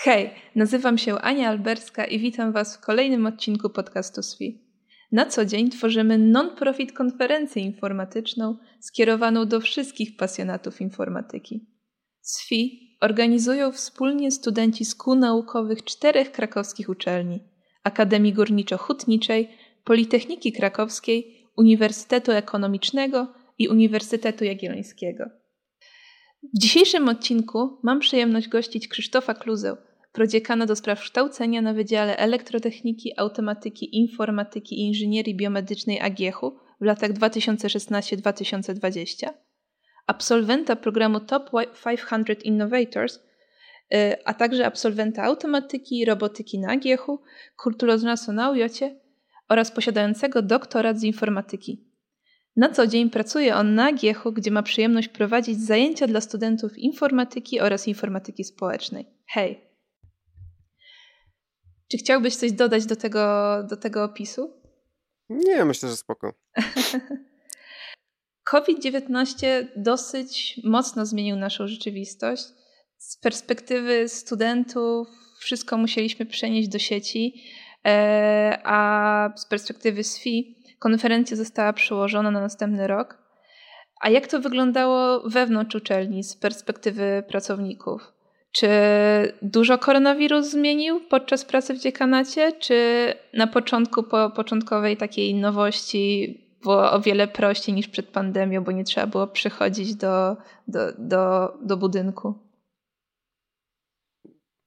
Hej, nazywam się Ania Alberska i witam Was w kolejnym odcinku podcastu SWI. Na co dzień tworzymy non-profit konferencję informatyczną skierowaną do wszystkich pasjonatów informatyki. SWI organizują wspólnie studenci z kół naukowych czterech krakowskich uczelni Akademii Górniczo-Hutniczej, Politechniki Krakowskiej, Uniwersytetu Ekonomicznego i Uniwersytetu Jagiellońskiego. W dzisiejszym odcinku mam przyjemność gościć Krzysztofa Kluzę, prodziekana do spraw kształcenia na Wydziale Elektrotechniki, Automatyki, Informatyki i Inżynierii Biomedycznej AGH-u w latach 2016-2020, absolwenta programu Top 500 Innovators, y, a także absolwenta automatyki i robotyki na AGH-u, kulturoznawstwa na UJOcie oraz posiadającego doktorat z informatyki. Na co dzień pracuje on na AGH-u, gdzie ma przyjemność prowadzić zajęcia dla studentów informatyki oraz informatyki społecznej. Hej! Czy chciałbyś coś dodać do tego, do tego opisu? Nie, myślę, że spoko. COVID-19 dosyć mocno zmienił naszą rzeczywistość. Z perspektywy studentów wszystko musieliśmy przenieść do sieci, e, a z perspektywy SFI konferencja została przełożona na następny rok. A jak to wyglądało wewnątrz uczelni z perspektywy pracowników? Czy dużo koronawirus zmienił podczas pracy w dziekanacie, czy na początku, po początkowej takiej nowości było o wiele prościej niż przed pandemią, bo nie trzeba było przychodzić do, do, do, do budynku?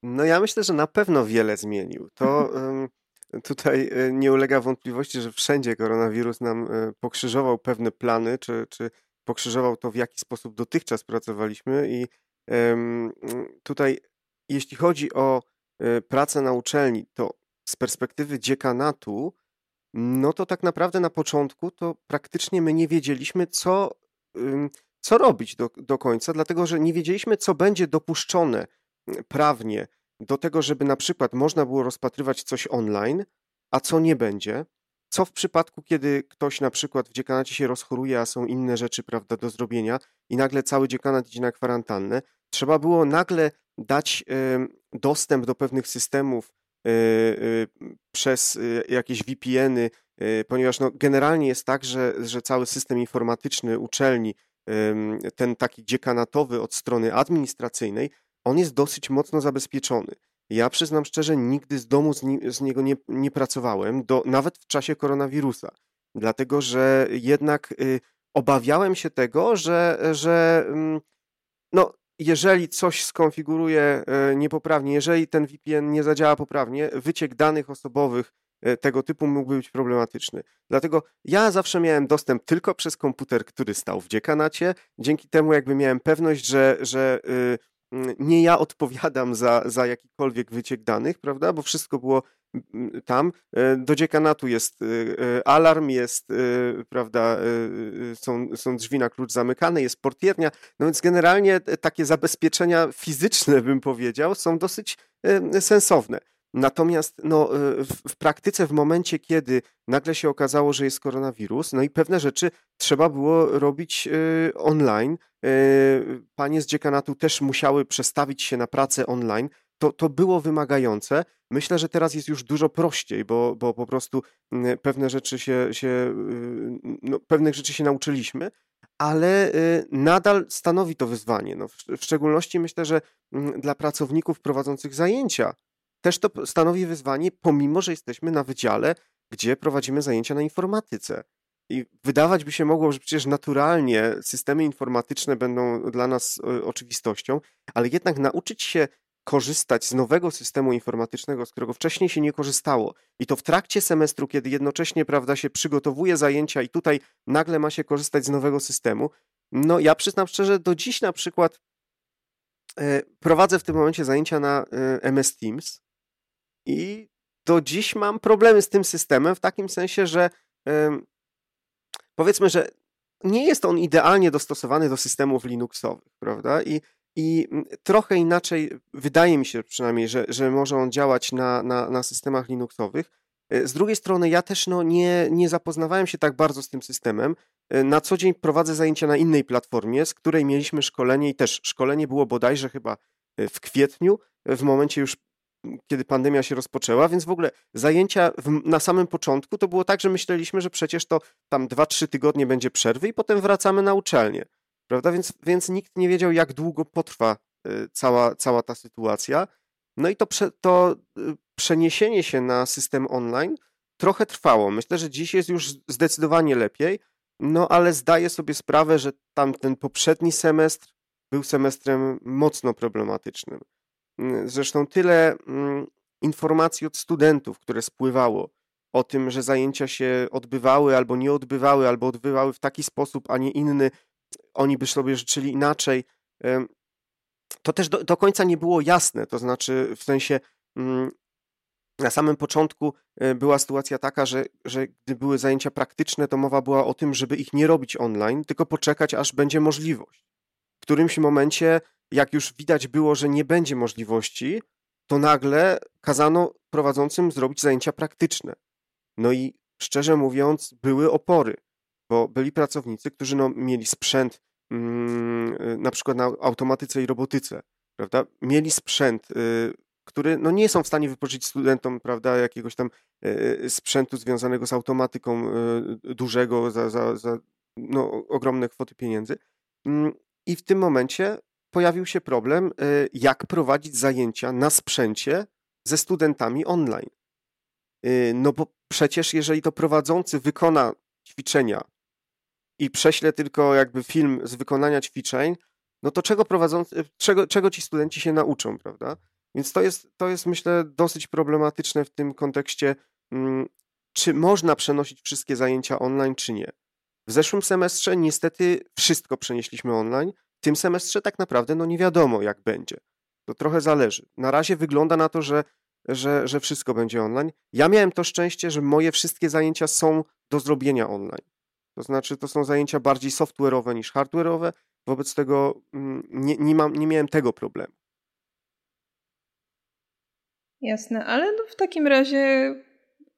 No ja myślę, że na pewno wiele zmienił. To tutaj e, nie ulega wątpliwości, że wszędzie koronawirus nam e, pokrzyżował pewne plany, czy, czy pokrzyżował to, w jaki sposób dotychczas pracowaliśmy i Tutaj, jeśli chodzi o e, pracę na uczelni, to z perspektywy dziekanatu, no to tak naprawdę na początku to praktycznie my nie wiedzieliśmy, co, co robić do, do końca, dlatego że nie wiedzieliśmy, co będzie dopuszczone prawnie do tego, żeby na przykład można było rozpatrywać coś online, a co nie będzie. Co w przypadku, kiedy ktoś na przykład w dziekanacie się rozchoruje, a są inne rzeczy, prawda, do zrobienia i nagle cały dziekanat idzie na kwarantannę, trzeba było nagle dać dostęp do pewnych systemów e, e, przez e, jakieś VPN-y, ponieważ no, generalnie jest tak, że, że cały system informatyczny uczelni, ten taki dziekanatowy od strony administracyjnej, on jest dosyć mocno zabezpieczony. Ja przyznam szczerze, nigdy z domu z, ni z niego nie, nie pracowałem, do, nawet w czasie koronawirusa, dlatego że jednak y, obawiałem się tego, że, że y, no, jeżeli coś skonfiguruje y, niepoprawnie, jeżeli ten VPN nie zadziała poprawnie, wyciek danych osobowych y, tego typu mógłby być problematyczny. Dlatego ja zawsze miałem dostęp tylko przez komputer, który stał w dziekanacie. Dzięki temu jakby miałem pewność, że, że y, nie ja odpowiadam za, za jakikolwiek wyciek danych, prawda, bo wszystko było mm, tam. E, do dziekanatu jest e, e, alarm, jest, prawda, są, są drzwi na klucz zamykane, jest portiernia, no więc generalnie takie zabezpieczenia fizyczne, bym powiedział, są dosyć sensowne. Natomiast no, w, w, praktyce, w momencie, kiedy nagle się okazało, że jest koronawirus, no i pewne rzeczy trzeba było robić online, panie z dziekanatu też musiały przestawić się na pracę online, to, to było wymagające. Myślę, że teraz jest już dużo prościej, bo, bo po prostu pewne rzeczy się, się no, pewnych rzeczy się nauczyliśmy, ale nadal stanowi to wyzwanie. No, w, w szczególności myślę, że dla pracowników prowadzących zajęcia też to stanowi wyzwanie, pomimo że jesteśmy na wydziale, gdzie prowadzimy zajęcia na informatyce. I wydawać by się mogło, że przecież naturalnie systemy informatyczne będą dla nas e, oczywistością, ale jednak nauczyć się korzystać z nowego systemu informatycznego, z którego wcześniej się nie korzystało. I to w trakcie semestru, kiedy jednocześnie prawda, się przygotowuje zajęcia i tutaj nagle ma się korzystać z nowego systemu. No ja przyznam szczerze, do dziś na przykład e, prowadzę w tym momencie zajęcia na e, MS Teams i do dziś mam problemy z tym systemem w takim sensie, że powiedzmy, że nie jest on idealnie dostosowany do systemów Linuxowych, prawda? I, i trochę inaczej, wydaje mi się przynajmniej, że, że może on działać na, na, na systemach Linuxowych. E, z drugiej strony, ja też no, nie, nie zapoznawałem się tak bardzo z tym systemem. E, na co dzień prowadzę zajęcia na innej platformie, z której mieliśmy szkolenie i też szkolenie było bodajże chyba e, w kwietniu w momencie już kiedy pandemia się rozpoczęła, więc w ogóle zajęcia w, na samym początku to było tak, że myśleliśmy, że przecież to tam 2-3 tygodnie będzie przerwy i potem wracamy na uczelnię, prawda? Więc, więc nikt nie wiedział, jak długo potrwa y, cała, cała ta sytuacja. No i to, prze, to y, przeniesienie się na system online trochę trwało. Myślę, że dziś jest już zdecydowanie lepiej, no ale zdaję sobie sprawę, że tam ten poprzedni semestr był semestrem mocno problematycznym. Zresztą tyle mm, informacji od studentów, które spływało o tym, że zajęcia się odbywały albo nie odbywały, albo odbywały w taki sposób, a nie inny, oni by sobie życzyli inaczej. To też do, do końca nie było jasne, to znaczy w sensie mm, na samym początku e, była sytuacja taka, że, że gdy były zajęcia praktyczne, to mowa była o tym, żeby ich nie robić online, tylko poczekać, aż będzie możliwość. W którymś momencie jak już widać było, że nie będzie możliwości, to nagle kazano prowadzącym zrobić zajęcia praktyczne. No i szczerze mówiąc, były opory, bo byli pracownicy, którzy no, mieli sprzęt, mm, na przykład na automatyce i robotyce, prawda? Mieli sprzęt, y, który no, nie są w stanie wypożyczyć studentom, prawda, jakiegoś tam y, sprzętu związanego z automatyką y, dużego za, za, za no, ogromne kwoty pieniędzy. Mm, I w tym momencie pojawił się problem, y, jak prowadzić zajęcia na sprzęcie ze studentami online. Y, no bo przecież jeżeli to prowadzący wykona ćwiczenia i prześle tylko jakby film z wykonania ćwiczeń, no to czego prowadzący, czego, czego ci studenci się nauczą, prawda? Więc to jest, to jest myślę dosyć problematyczne w tym kontekście, mm, czy można przenosić wszystkie zajęcia online, czy nie. W zeszłym semestrze niestety wszystko przenieśliśmy online, w tym semestrze tak naprawdę no nie wiadomo, jak będzie. To trochę zależy. Na razie wygląda na to, że, że, że wszystko będzie online. Ja miałem to szczęście, że moje wszystkie zajęcia są do zrobienia online. To znaczy, to są zajęcia bardziej software'owe niż hardware'owe, wobec tego mm, nie, nie, mam, nie miałem tego problemu. Jasne, ale no w takim razie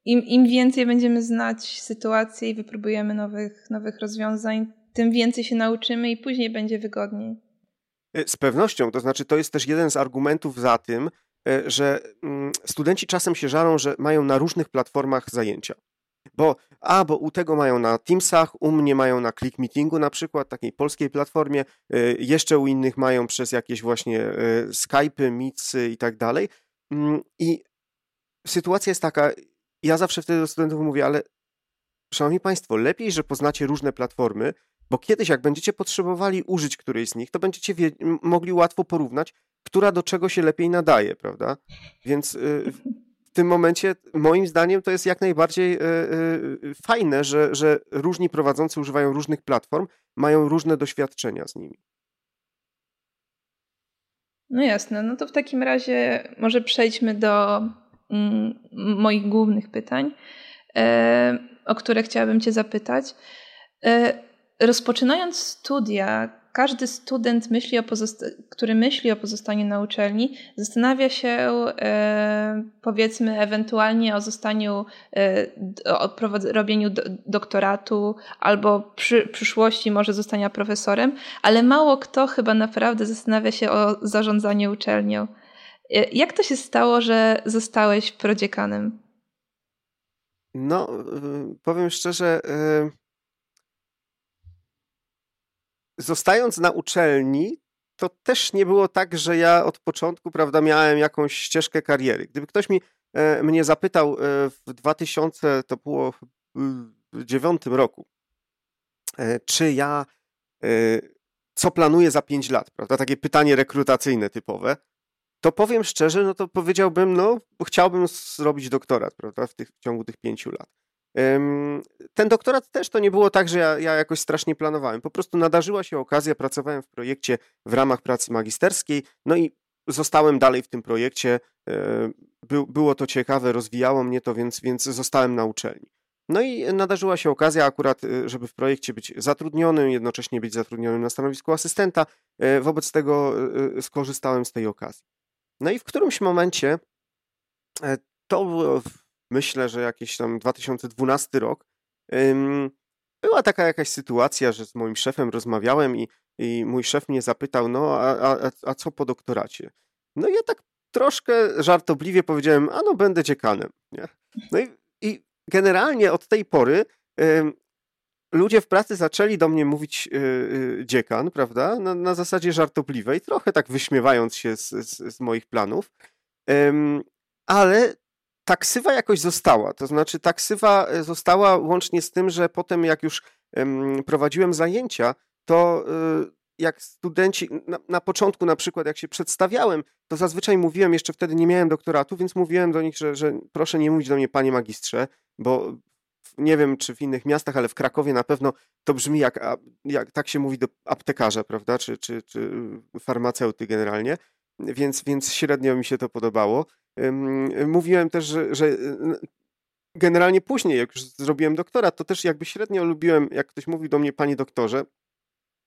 im, im więcej będziemy znać sytuację i wypróbujemy nowych, nowych rozwiązań, tym więcej się nauczymy i później będzie wygodniej. E, z pewnością, to znaczy to jest też jeden z argumentów za tym, e, że mm, studenci czasem się żalą, że mają na różnych platformach zajęcia. Bo, a, bo u tego mają na Teamsach, u mnie mają na Click Meetingu na przykład, takiej polskiej platformie, e, jeszcze u innych mają przez jakieś właśnie Skype'y, Meetsy i tak dalej. Mm, I sytuacja jest taka, ja zawsze wtedy do studentów mówię, ale szanowni Państwo, lepiej, że poznacie różne platformy, bo kiedyś, jak będziecie potrzebowali użyć którejś z nich, to będziecie mogli łatwo porównać, która do czego się lepiej nadaje, prawda? Więc y, w tym momencie, moim zdaniem, to jest jak najbardziej y, y, fajne, że, że różni prowadzący używają różnych platform, mają różne doświadczenia z nimi. No jasne, no to w takim razie może przejdźmy do mm, moich głównych pytań, e, o które chciałabym Cię zapytać. E, rozpoczynając studia, każdy student, myśli o który myśli o pozostaniu na uczelni, zastanawia się e, powiedzmy ewentualnie o zostaniu, e, o robieniu do, doktoratu albo przy przyszłości może zostania profesorem, ale mało kto chyba naprawdę zastanawia się o zarządzaniu uczelnią. E, jak to się stało, że zostałeś prodziekanem? No, powiem szczerze, zostając na uczelni, to też nie było tak, że ja od początku, prawda, miałem jakąś ścieżkę kariery. Gdyby ktoś mi e, mnie zapytał e, w 2000, to było w 9 roku, e, czy ja co planuję za 5 lat, prawda, takie pytanie rekrutacyjne typowe, to powiem szczerze, no to powiedziałbym, no, chciałbym zrobić doktorat, prawda, w, tych, w ciągu tych pięciu lat. Ten doktorat też to nie było tak, że ja, ja, jakoś strasznie planowałem. Po prostu nadarzyła się okazja, pracowałem w projekcie w ramach pracy magisterskiej, no i zostałem dalej w tym projekcie. By, było to ciekawe, rozwijało mnie to, więc, więc zostałem na uczelni. No i nadarzyła się okazja akurat, y, żeby w projekcie być zatrudnionym, jednocześnie być zatrudnionym na stanowisku asystenta. E, wobec tego skorzystałem z tej okazji. No i w którymś momencie e, to myślę, że jakiś tam 2012 rok, była taka jakaś sytuacja, że z moim szefem rozmawiałem i, i mój szef mnie zapytał, no a, a, a co po doktoracie? No ja tak troszkę żartobliwie powiedziałem, a no będę dziekanem. Nie? No i, i generalnie od tej pory ludzie w pracy zaczęli do mnie mówić yy, dziekan, prawda? Na, na, zasadzie żartobliwej, trochę tak wyśmiewając się z, z, z moich planów. ale taksywa jakoś została. To znaczy, taksywa e, została łącznie z tym, że potem, jak już prowadziłem zajęcia, to y, jak studenci, na, na, początku na przykład jak się przedstawiałem, to zazwyczaj mówiłem, jeszcze wtedy nie miałem doktoratu, więc mówiłem do nich, że, że proszę nie mówić do mnie panie magistrze, bo nie wiem czy w innych miastach, ale w Krakowie na pewno to brzmi jak, jak tak się mówi do aptekarza, prawda, czy, czy, czy farmaceuty generalnie, więc, więc średnio mi się to podobało. Mówiłem też, że, że generalnie później, jak już zrobiłem doktorat, to też jakby średnio lubiłem, jak ktoś mówi do mnie panie doktorze,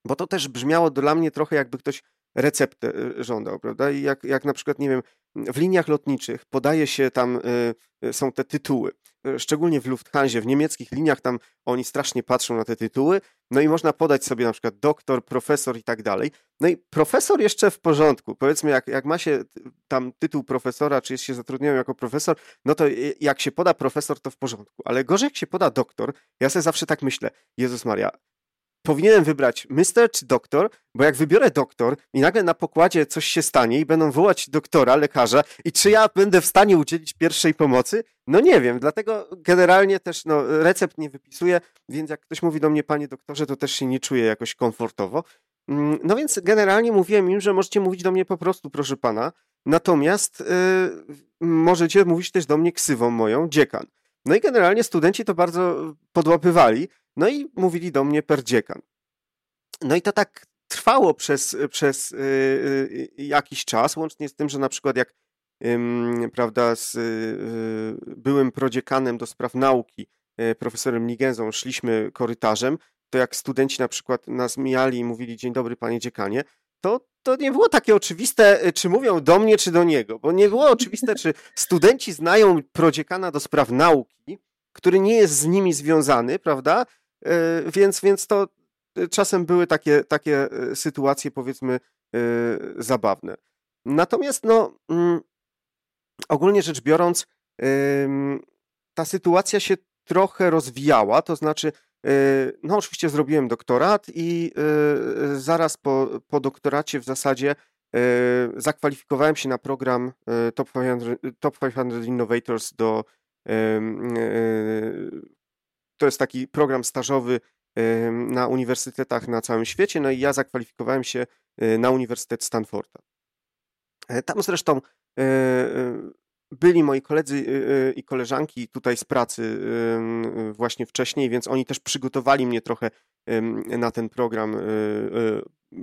bo to też brzmiało dla mnie trochę jakby ktoś receptę y, żądał, prawda? I jak, jak na przykład, nie wiem, w liniach lotniczych podaje się tam, y, y, są te tytuły, szczególnie w Lufthansie, w niemieckich liniach tam oni strasznie patrzą na te tytuły, no i można podać sobie na przykład doktor, profesor i tak dalej. No i profesor jeszcze w porządku, powiedzmy jak, jak ma się tam tytuł profesora, czy jest się zatrudniony jako profesor, no to jak się poda profesor, to w porządku, ale gorzej jak się poda doktor, ja sobie zawsze tak myślę, Jezus Maria, powinienem wybrać Mister czy doktor, bo jak wybiorę doktor i nagle na pokładzie coś się stanie i będą wołać doktora, lekarza i czy ja będę w stanie udzielić pierwszej pomocy? No nie wiem, dlatego generalnie też no, recept nie wypisuję, więc jak ktoś mówi do mnie, panie doktorze, to też się nie czuję jakoś komfortowo. Mm, no więc generalnie mówiłem im, że możecie mówić do mnie po prostu, proszę pana, natomiast yy, możecie mówić też do mnie ksywą moją, dziekan. No i generalnie studenci to bardzo podłapywali, no i mówili do mnie per dziekan. No i to tak trwało przez, przez yy, jakiś czas, łącznie z tym, że na przykład jak prawda, z byłym prodziekanem do spraw nauki, y, profesorem Nigenzą, szliśmy korytarzem, to jak studenci na przykład nas mijali i mówili dzień dobry panie dziekanie, to, to nie było takie oczywiste, czy mówią do mnie, czy do niego, bo nie było oczywiste, czy studenci znają prodziekana do spraw nauki, który nie jest z nimi związany, prawda? E, więc, więc to e, czasem były takie, takie e, sytuacje, powiedzmy, zabawne. Natomiast, no, mm, ogólnie rzecz biorąc, ta sytuacja się trochę rozwijała, to znaczy, no, oczywiście zrobiłem doktorat i zaraz po, po doktoracie w zasadzie zakwalifikowałem się na program Top 500, Top 500 Innovators do to jest taki program stażowy na uniwersytetach na całym świecie, no i ja zakwalifikowałem się e, na Uniwersytet Stanforda. E, tam zresztą e, byli moi koledzy i koleżanki tutaj z pracy właśnie wcześniej, więc oni też przygotowali mnie trochę na ten program.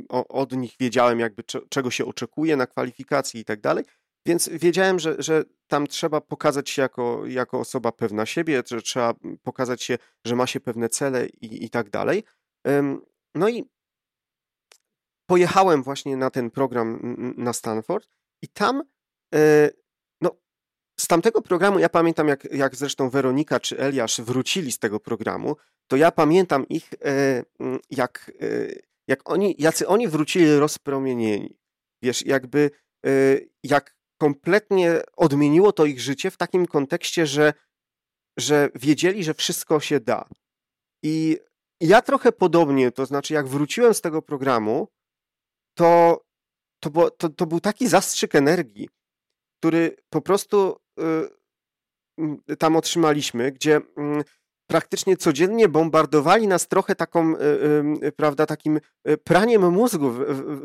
Od nich wiedziałem jakby czego się oczekuje na kwalifikacji i tak dalej. Więc wiedziałem, że, że tam trzeba pokazać się jako, jako osoba pewna siebie, że trzeba pokazać się, że ma się pewne cele i, i tak dalej. No i pojechałem właśnie na ten program na Stanford i tam, e, no, z tamtego programu, ja pamiętam, jak, jak zresztą Weronika czy Eliasz wrócili z tego programu, to ja pamiętam ich, e, jak, e, jak oni, jacy oni wrócili rozpromienieni. Wiesz, jakby, jak kompletnie odmieniło to ich życie w takim kontekście, że, że wiedzieli, że wszystko się da. I ja trochę podobnie, to znaczy, jak wróciłem z tego programu, to, to, było, to, to był taki zastrzyk energii, który po prostu y, tam otrzymaliśmy, gdzie y, praktycznie codziennie bombardowali nas trochę taką, y, y, prawda, takim y, praniem mózgu,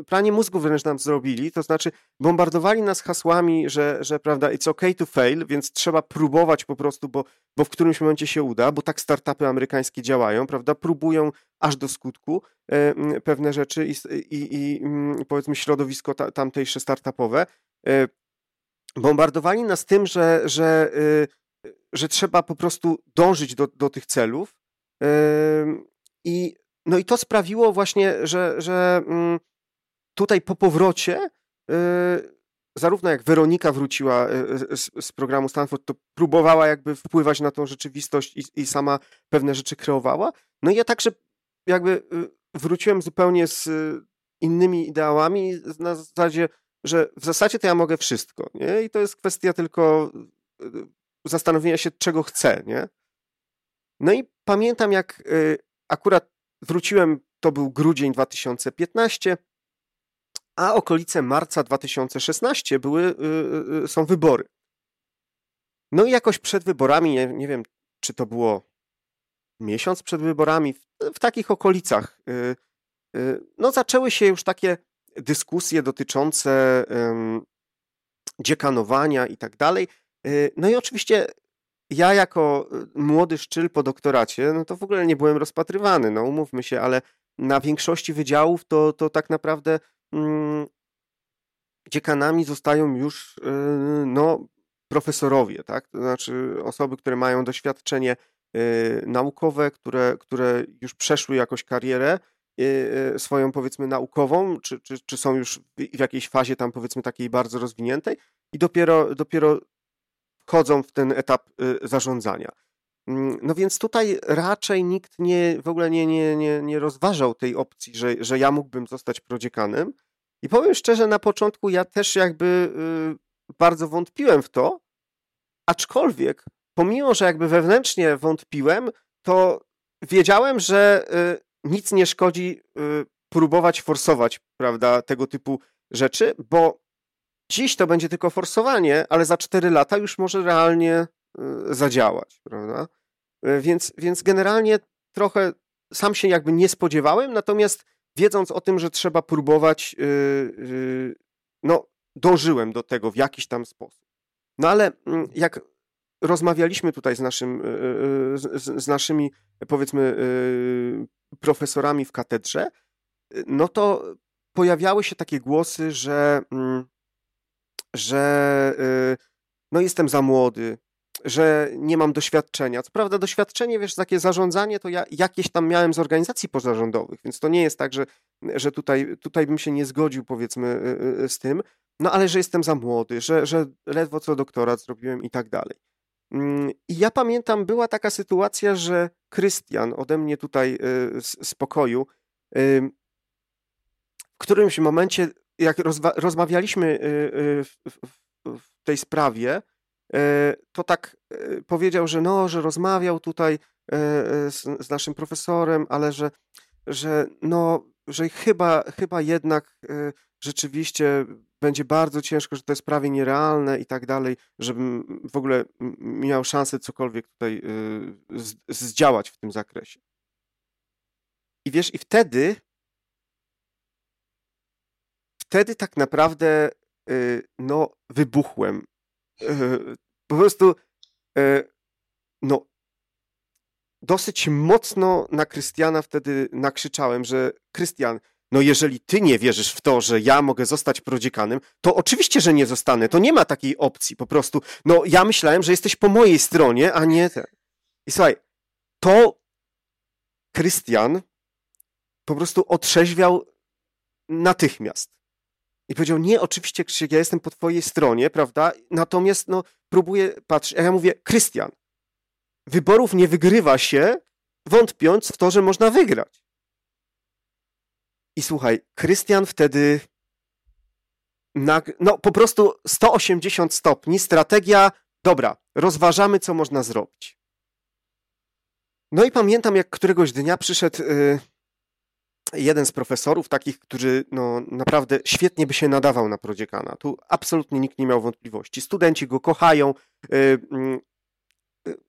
pranie mózgu wręcz nam zrobili, to znaczy bombardowali nas hasłami, że, że prawda, it's okay to fail, więc trzeba próbować po prostu, bo, bo w którymś momencie się uda, bo tak startupy amerykańskie działają, prawda, próbują aż do skutku pewne rzeczy i, i, i powiedzmy środowisko tamtejsze startupowe. Bombardowali nas tym, że, że że trzeba po prostu dążyć do, do tych celów. I, no i to sprawiło właśnie, że, że mm, tutaj po powrocie, y, zarówno jak Weronika wróciła y, z, z, programu Stanford, to próbowała jakby wpływać na tą rzeczywistość i, i sama pewne rzeczy kreowała. No i ja także jakby y, wróciłem zupełnie z innymi ideałami na zasadzie że w zasadzie to ja mogę wszystko, nie? I to jest kwestia tylko y, zastanowienia się, czego chcę, nie? No i pamiętam, jak y, akurat wróciłem, to był grudzień 2015, a okolice marca 2016 były, są wybory. No i jakoś przed wyborami, nie, nie wiem, czy to było miesiąc przed wyborami, w, w takich okolicach, no zaczęły się już takie dyskusje dotyczące dziekanowania i tak dalej. Y, no i oczywiście ja jako y, młody szczyl po doktoracie, no to w ogóle nie byłem rozpatrywany, no umówmy się, ale na większości wydziałów to, to tak naprawdę mm, dziekanami zostają już y, no, profesorowie, tak? To znaczy osoby, które mają doświadczenie naukowe, które, które już przeszły jakoś karierę Y, y, swoją powiedzmy naukową, czy, czy, czy są już w jakiejś fazie tam powiedzmy takiej bardzo rozwiniętej i dopiero, dopiero wchodzą w ten etap y, zarządzania. Mm, no więc tutaj raczej nikt nie, w ogóle nie, nie, nie, nie rozważał tej opcji, że, że ja mógłbym zostać prodziekanem. I powiem szczerze, na początku ja też jakby bardzo wątpiłem w to, aczkolwiek pomimo, że jakby wewnętrznie wątpiłem, to wiedziałem, że nic nie szkodzi y, próbować forsować, prawda, tego typu rzeczy, bo dziś to będzie tylko forsowanie, ale za 4 lata już może realnie y, zadziałać, prawda? Y, więc, więc generalnie trochę sam się jakby nie spodziewałem, natomiast wiedząc o tym, że trzeba próbować, no, dążyłem do tego w jakiś tam sposób. No ale mm, jak rozmawialiśmy tutaj z, naszym, z, z naszymi, powiedzmy, profesorami w katedrze, y, no to pojawiały się takie głosy, że, mm, że y, no jestem za młody, że nie mam doświadczenia. Co prawda doświadczenie, wiesz, takie zarządzanie to ja jakieś tam miałem z organizacji pozarządowych, więc to nie jest tak, że, że tutaj, tutaj bym się nie zgodził powiedzmy y, z tym, no ale że jestem za młody, że, że ledwo co doktorat zrobiłem i tak dalej. Mm, I ja pamiętam, była taka sytuacja, że Krystian ode mnie tutaj y, z pokoju w którymś momencie, jak rozmawialiśmy y, y, w tej sprawie, to tak powiedział, że no, że rozmawiał tutaj z, z naszym profesorem, ale że, że no, że chyba, chyba jednak rzeczywiście będzie bardzo ciężko, że to jest prawie nierealne i tak dalej, żebym w ogóle miał szansę cokolwiek tutaj y, zdziałać w tym zakresie. I wiesz, i wtedy, wtedy tak naprawdę, y, no, wybuchłem. Y, po prostu, no, dosyć mocno na Krystiana wtedy nakrzyczałem, że Krystian, no jeżeli ty nie wierzysz w to, że ja mogę zostać prodziekanem, to oczywiście, że nie zostanę. To nie ma takiej opcji po prostu. No ja myślałem, że jesteś po mojej stronie, a nie ten. I słuchaj, to Krystian po prostu otrzeźwiał natychmiast. I powiedział, nie, oczywiście Krzysiek, ja jestem po twojej stronie, prawda? Natomiast, no, próbuję patrzeć, a ja mówię, Krystian, wyborów nie wygrywa się, wątpiąc w to, że można wygrać. I słuchaj, Krystian wtedy no po prostu 180 stopni, strategia, dobra, rozważamy, co można zrobić. No i pamiętam, jak któregoś dnia przyszedł y, jeden z profesorów, takich, którzy no, naprawdę świetnie by się nadawał na prodziekana. Tu absolutnie nikt nie miał wątpliwości. Studenci go kochają. Y, mm,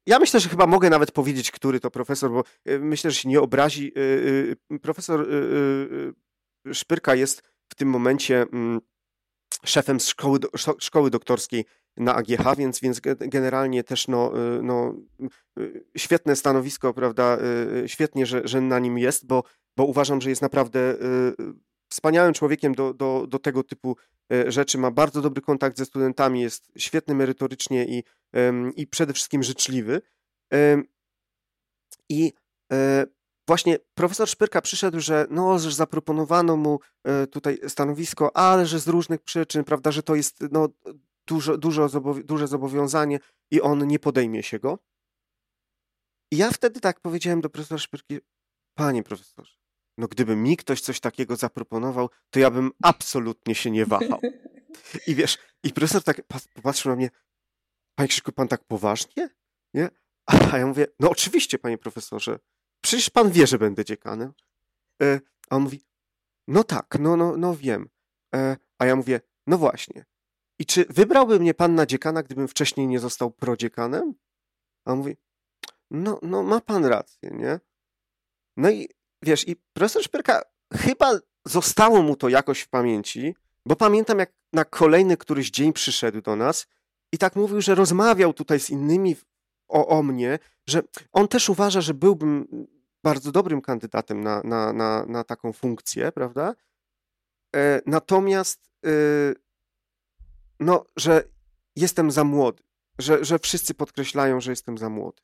ja myślę, że chyba mogę nawet powiedzieć, który to profesor, bo e, myślę, że się nie obrazi. Profesor Szpyrka jest w tym momencie mm, szefem szkoły, szkoły doktorskiej na AGH, więc, więc generalnie też no, no, świetne stanowisko, prawda, świetnie, że, że na nim jest, bo, bo uważam, że jest naprawdę wspaniałym człowiekiem do, do, do tego typu e, rzeczy, ma bardzo dobry kontakt ze studentami, jest świetny merytorycznie i, i przede wszystkim życzliwy. I e, właśnie profesor Szpyrka przyszedł, że no, że zaproponowano mu e, tutaj stanowisko, ale że z różnych przyczyn, prawda, że to jest no, dużo, dużo duże zobowiązanie i on nie podejmie się go. I ja wtedy tak powiedziałem do profesora Szpyrki, panie profesorze, no gdyby mi ktoś coś takiego zaproponował, to ja bym absolutnie się nie wahał. I wiesz, i profesor tak popatrzył na mnie, panie Krzyszku, pan tak poważnie? Nie? A ja mówię, no oczywiście, panie profesorze, przecież pan wie, że będę dziekanem. E, a on mówi, no tak, no, no, no wiem. E, a ja mówię, no właśnie. I czy wybrałby mnie pan na dziekana, gdybym wcześniej nie został prodziekanem? A on mówi, no, no ma pan rację, nie? No i wiesz, i profesor Szpyrka chyba zostało mu to jakoś w pamięci, bo pamiętam, jak na kolejny któryś dzień przyszedł do nas i tak mówił, że rozmawiał tutaj z innymi o, o mnie, że on też uważa, że byłbym bardzo dobrym kandydatem na, na, na, na taką funkcję, prawda? E, natomiast, e, no, że jestem za młody, że, że wszyscy podkreślają, że jestem za młody.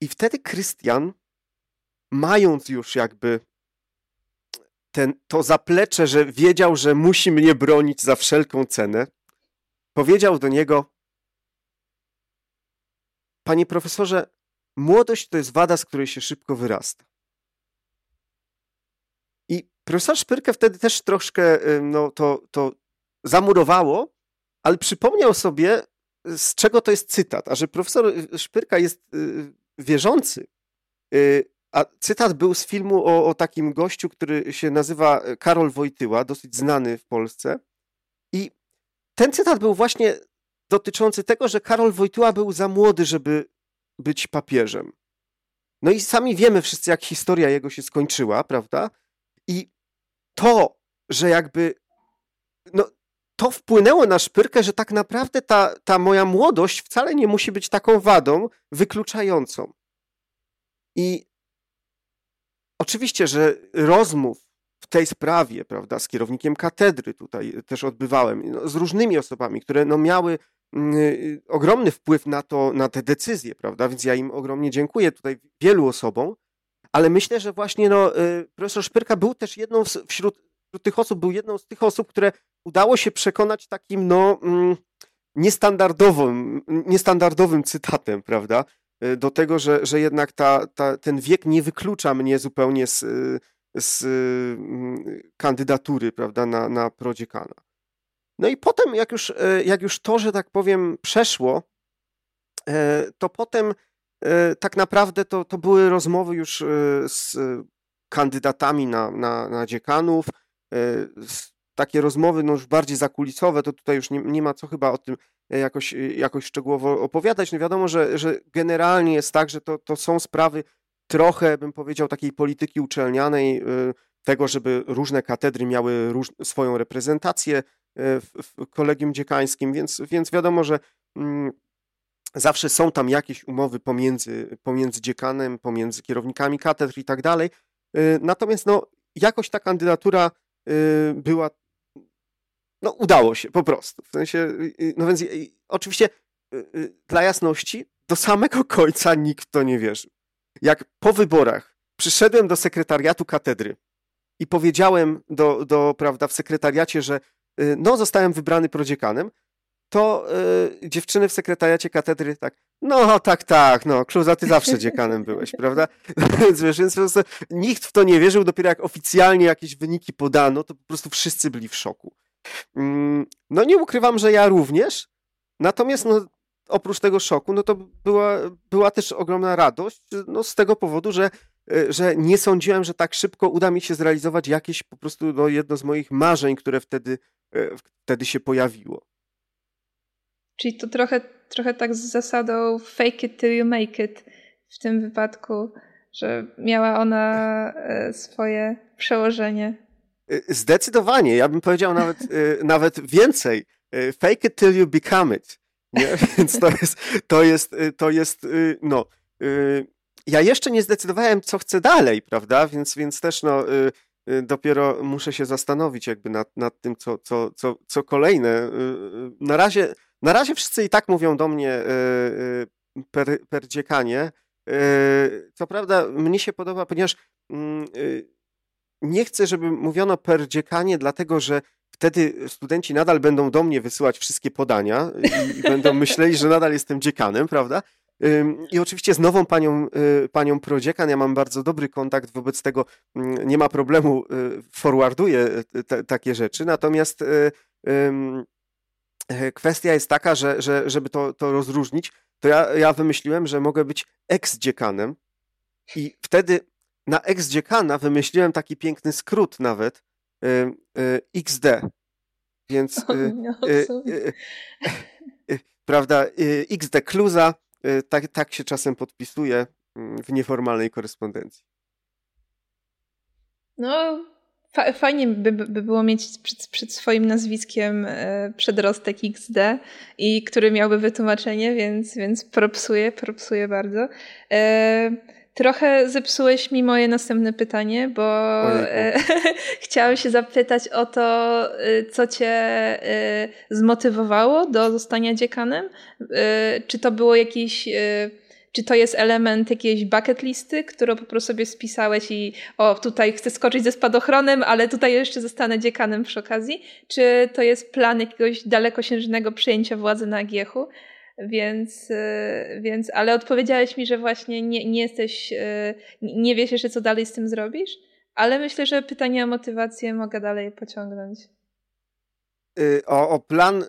I wtedy Krystian, mając już jakby ten, to zaplecze, że wiedział, że musi mnie bronić za wszelką cenę, powiedział do niego: Panie profesorze, młodość to jest wada, z której się szybko wyrasta. I profesor Szpyrkę wtedy też troszkę no, to, to zamurowało, ale przypomniał sobie, z czego to jest cytat. A że profesor Szpyrka jest y, wierzący, y, a cytat był z filmu o, o takim gościu, który się nazywa Karol Wojtyła, dosyć znany w Polsce. I ten cytat był właśnie dotyczący tego, że Karol Wojtyła był za młody, żeby być papieżem. No i sami wiemy wszyscy, jak historia jego się skończyła, prawda? I to, że jakby. No, to wpłynęło na szpyrkę, że tak naprawdę ta, ta moja młodość wcale nie musi być taką wadą wykluczającą. I oczywiście, że rozmów w tej sprawie, prawda, z kierownikiem katedry tutaj też odbywałem, no, z różnymi osobami, które no, miały mm, y, ogromny wpływ na to, na te decyzje, prawda, więc ja im ogromnie dziękuję tutaj wielu osobom, ale myślę, że właśnie no, y, profesor Szpyrka był też jedną z, wśród, wśród tych osób, był jedną z tych osób, które udało się przekonać takim no, mm, niestandardowym, niestandardowym cytatem, prawda, y, do tego, że, że jednak ta, ta, ten wiek nie wyklucza mnie zupełnie z, z mm, kandydatury, prawda, na, na prodziekana. No i potem, jak już, jak już to, że tak powiem, przeszło, to potem tak naprawdę to, to były rozmowy już z kandydatami na, na, na dziekanów, takie rozmowy no już bardziej zakulisowe, to tutaj już nie, nie ma co chyba o tym jakoś, jakoś szczegółowo opowiadać. No wiadomo, że, że generalnie jest tak, że to, to są sprawy trochę, bym powiedział, takiej polityki uczelnianej, y, tego, żeby różne katedry miały róż, swoją reprezentację w, w kolegium dziekańskim, więc, więc wiadomo, że mm, zawsze są tam jakieś umowy pomiędzy, pomiędzy dziekanem, pomiędzy kierownikami katedr i tak dalej. Natomiast no, jakoś ta kandydatura była, no udało się po prostu. W sensie, no więc oczywiście dla jasności, do samego końca nikt w to nie wierzył jak po wyborach przyszedłem do sekretariatu katedry i powiedziałem do, do prawda, w sekretariacie, że y, no, zostałem wybrany prodziekanem, to y, dziewczyny w sekretariacie katedry tak, no tak, tak, no, Kluza, ty zawsze dziekanem byłeś, prawda? wiesz, więc nikt w to nie wierzył, dopiero jak oficjalnie jakieś wyniki podano, to po prostu wszyscy byli w szoku. Mm, no nie ukrywam, że ja również, natomiast no, oprócz tego szoku, no to była, była też ogromna radość no z tego powodu, że, e, że nie sądziłem, że tak szybko uda mi się zrealizować jakieś po prostu no, jedno z moich marzeń, które wtedy, e, wtedy się pojawiło. Czyli to trochę, trochę tak z zasadą fake it till you make it w tym wypadku, że miała ona e, swoje przełożenie. Zdecydowanie, ja bym powiedział nawet, nawet więcej. Fake it till you become it. Nie? Więc to jest, to jest, y, to jest, y, no. Y, ja jeszcze nie zdecydowałem, co chcę dalej, prawda? Więc, więc też, no, dopiero muszę się zastanowić jakby nad, nad tym, co, co, co, co kolejne. Na razie, na razie wszyscy i tak mówią do mnie per, per dziekanie. Co prawda, mnie się podoba, ponieważ mm, nie chcę, żeby mówiono per dziekanie, dlatego że wtedy studenci nadal będą do mnie wysyłać wszystkie podania i, i będą myśleli, że nadal jestem dziekanem, prawda? I oczywiście z nową panią, y, panią Prodziekan ja mam bardzo dobry kontakt, wobec tego mm, nie ma problemu, y, forwarduję te, takie rzeczy. Natomiast kwestia jest taka, że, że żeby to, to rozróżnić, to ja, ja wymyśliłem, że mogę być ex-dziekanem i wtedy na ex-dziekana wymyśliłem taki piękny skrót nawet, XD. Więc no, prawda, XD Kluza, tak, tak się czasem podpisuje mm, w nieformalnej korespondencji. No, fajnie by, by było mieć przed, przed, swoim nazwiskiem e, przedrostek XD, i który miałby wytłumaczenie, więc, więc propsuję, propsuję bardzo. E, Trochę zepsułeś mi moje następne pytanie, bo e, chciałam się zapytać o to, e, co cię e, zmotywowało do zostania dziekanem. Czy to było jakiś, czy to jest element jakiejś bucket listy, którą po prostu sobie spisałeś i o, tutaj chcę skoczyć ze spadochronem, ale tutaj jeszcze zostanę dziekanem przy okazji? Czy to jest plan jakiegoś dalekosiężnego przejęcia władzy na Giechu? Więc, y, więc, ale odpowiedziałeś mi, że właśnie nie, nie jesteś, y, nie wiesz jeszcze, co dalej z tym zrobisz, ale myślę, że pytanie o motywację mogę dalej pociągnąć. Y, o, o plan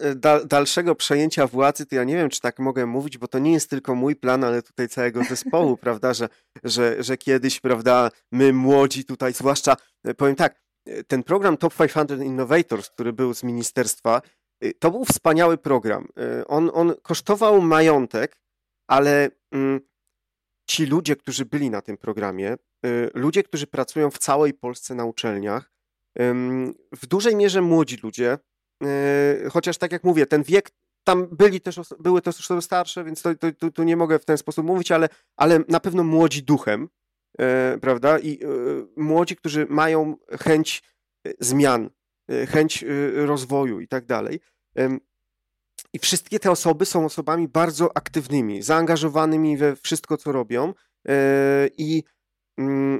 dalszego przejęcia władzy, to ja nie wiem, czy tak mogę mówić, bo to nie jest tylko mój plan, ale tutaj całego zespołu, prawda, że, że, że kiedyś, prawda, my młodzi tutaj, zwłaszcza, powiem tak, ten program Top 500 Innovators, który był z ministerstwa, to był wspaniały program. Y, on, on kosztował majątek, ale mm, ci ludzie, którzy byli na tym programie, y, ludzie, którzy pracują w całej Polsce na uczelniach, w dużej mierze młodzi ludzie, chociaż tak jak mówię, ten wiek, tam byli też, były też osoby starsze, więc to, to, tu nie mogę w ten sposób mówić, ale, ale na pewno młodzi duchem, prawda? I młodzi, którzy mają chęć zmian, chęć rozwoju i tak dalej. I wszystkie te osoby są osobami bardzo aktywnymi, zaangażowanymi we wszystko, co robią. E, I mm,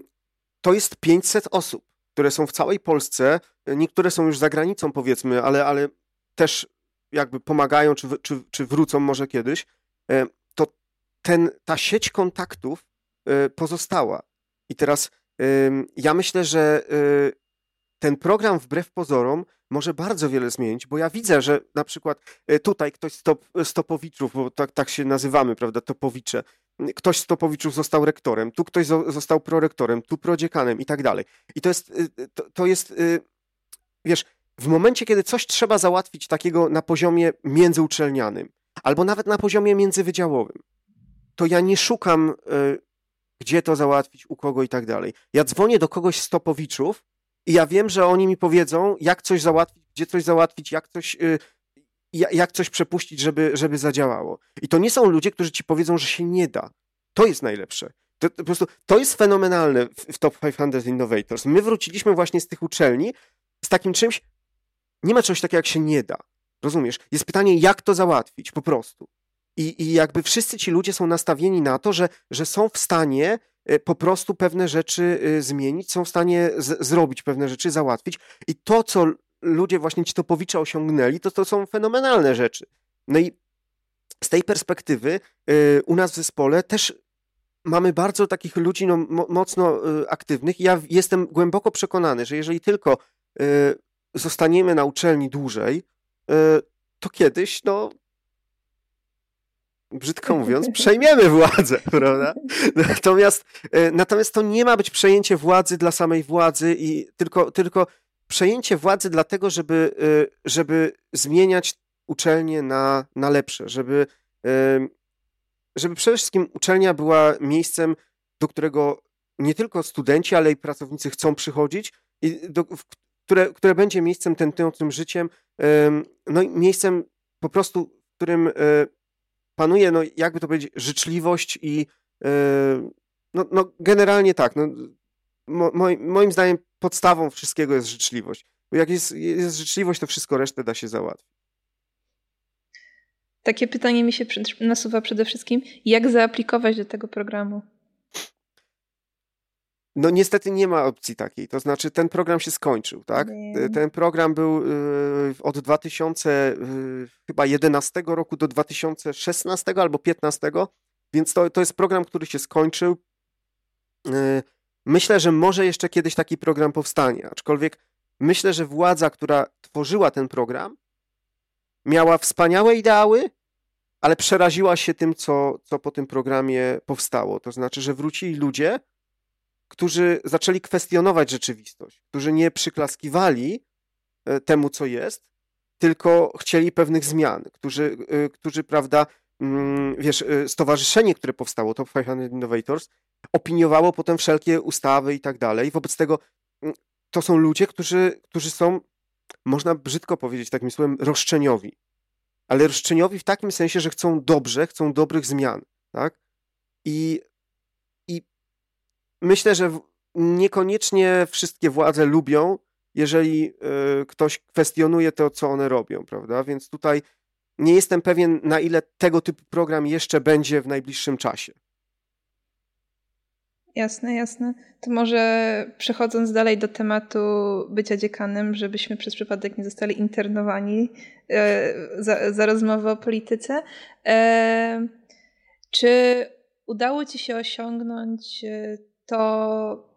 to jest 500 osób, które są w całej Polsce. Niektóre są już za granicą, powiedzmy, ale, ale też jakby pomagają, czy, czy, czy wrócą może kiedyś. E, to ten, ta sieć kontaktów e, pozostała. I teraz ja myślę, że ten program wbrew pozorom może bardzo wiele zmienić, bo ja widzę, że na przykład e, tutaj ktoś z top, Stopowiczów, bo tak, tak się nazywamy, prawda, Topowicze, ktoś z Topowiczów został rektorem, tu ktoś został prorektorem, tu prodziekanem i tak dalej. I to jest, e, to, to jest, e, wiesz, w momencie, kiedy coś trzeba załatwić takiego na poziomie międzyuczelnianym, albo nawet na poziomie międzywydziałowym, to ja nie szukam, gdzie to załatwić, u kogo i tak dalej. Ja dzwonię do kogoś z Topowiczów i ja wiem, że oni mi powiedzą, jak coś załatwić, gdzie coś załatwić, jak coś, y, jak coś przepuścić, żeby, żeby zadziałało. I to nie są ludzie, którzy ci powiedzą, że się nie da. To jest najlepsze. To, to po prostu to jest fenomenalne w, w Top 500 Innovators. My wróciliśmy właśnie z tych uczelni z takim czymś, nie ma czegoś takiego, jak się nie da. Rozumiesz? Jest pytanie, jak to załatwić po prostu. I, I jakby wszyscy ci ludzie są nastawieni na to, że, że są w stanie po prostu pewne rzeczy y, zmienić, są w stanie z, zrobić pewne rzeczy, załatwić. I to, co ludzie właśnie ci topowicze osiągnęli, to, to są fenomenalne rzeczy. No i z tej perspektywy y, u nas w zespole też mamy bardzo takich ludzi no, mocno aktywnych. Ja jestem głęboko przekonany, że jeżeli tylko zostaniemy na uczelni dłużej, to kiedyś no, brzydko mówiąc, przejmiemy władzę, prawda? Natomiast, e, natomiast to nie ma być przejęcie władzy dla samej władzy, i tylko, tylko przejęcie władzy dlatego, żeby, e, żeby zmieniać uczelnię na, na lepsze, żeby, e, żeby przede wszystkim uczelnia była miejscem, do którego nie tylko studenci, ale i pracownicy chcą przychodzić i do, które, które będzie miejscem tętniącym życiem, no i miejscem po prostu, w którym panuje, no jakby to powiedzieć, życzliwość i yy, no, no generalnie tak, no, mo, moim zdaniem podstawą wszystkiego jest życzliwość. Bo jak jest, jest życzliwość, to wszystko resztę da się załatwić. Takie pytanie mi się nasuwa przede wszystkim, jak zaaplikować do tego programu? No niestety nie ma opcji takiej, to znaczy ten program się skończył, tak? Ten program był y, od 2000 y, chyba 11 roku do 2016 albo 15 Więc to, to jest program, który się skończył. Myślę, że może jeszcze kiedyś taki program powstanie, aczkolwiek myślę, że władza, która tworzyła ten program, miała wspaniałe ideały, ale przeraziła się tym, co, co po tym programie powstało. To znaczy, że wrócili ludzie, którzy zaczęli kwestionować rzeczywistość, którzy nie przyklaskiwali e, temu, co jest, tylko chcieli pewnych zmian, którzy, e, którzy prawda, mm, wiesz, e, stowarzyszenie, które powstało, to 500 Innovators, opiniowało potem wszelkie ustawy i tak dalej. Wobec tego mm, to są ludzie, którzy, którzy są, można brzydko powiedzieć takim słowem, roszczeniowi. Ale roszczeniowi w takim sensie, że chcą dobrze, chcą dobrych zmian. Tak? I myślę, że niekoniecznie wszystkie władze lubią, jeżeli y, ktoś kwestionuje to, co one robią, prawda? Więc tutaj nie jestem pewien, na ile tego typu program jeszcze będzie w najbliższym czasie. Jasne, jasne. To może przechodząc dalej do tematu bycia dziekanem, żebyśmy przez przypadek nie zostali internowani e, za, za rozmowę o polityce. E, czy udało ci się osiągnąć e, to,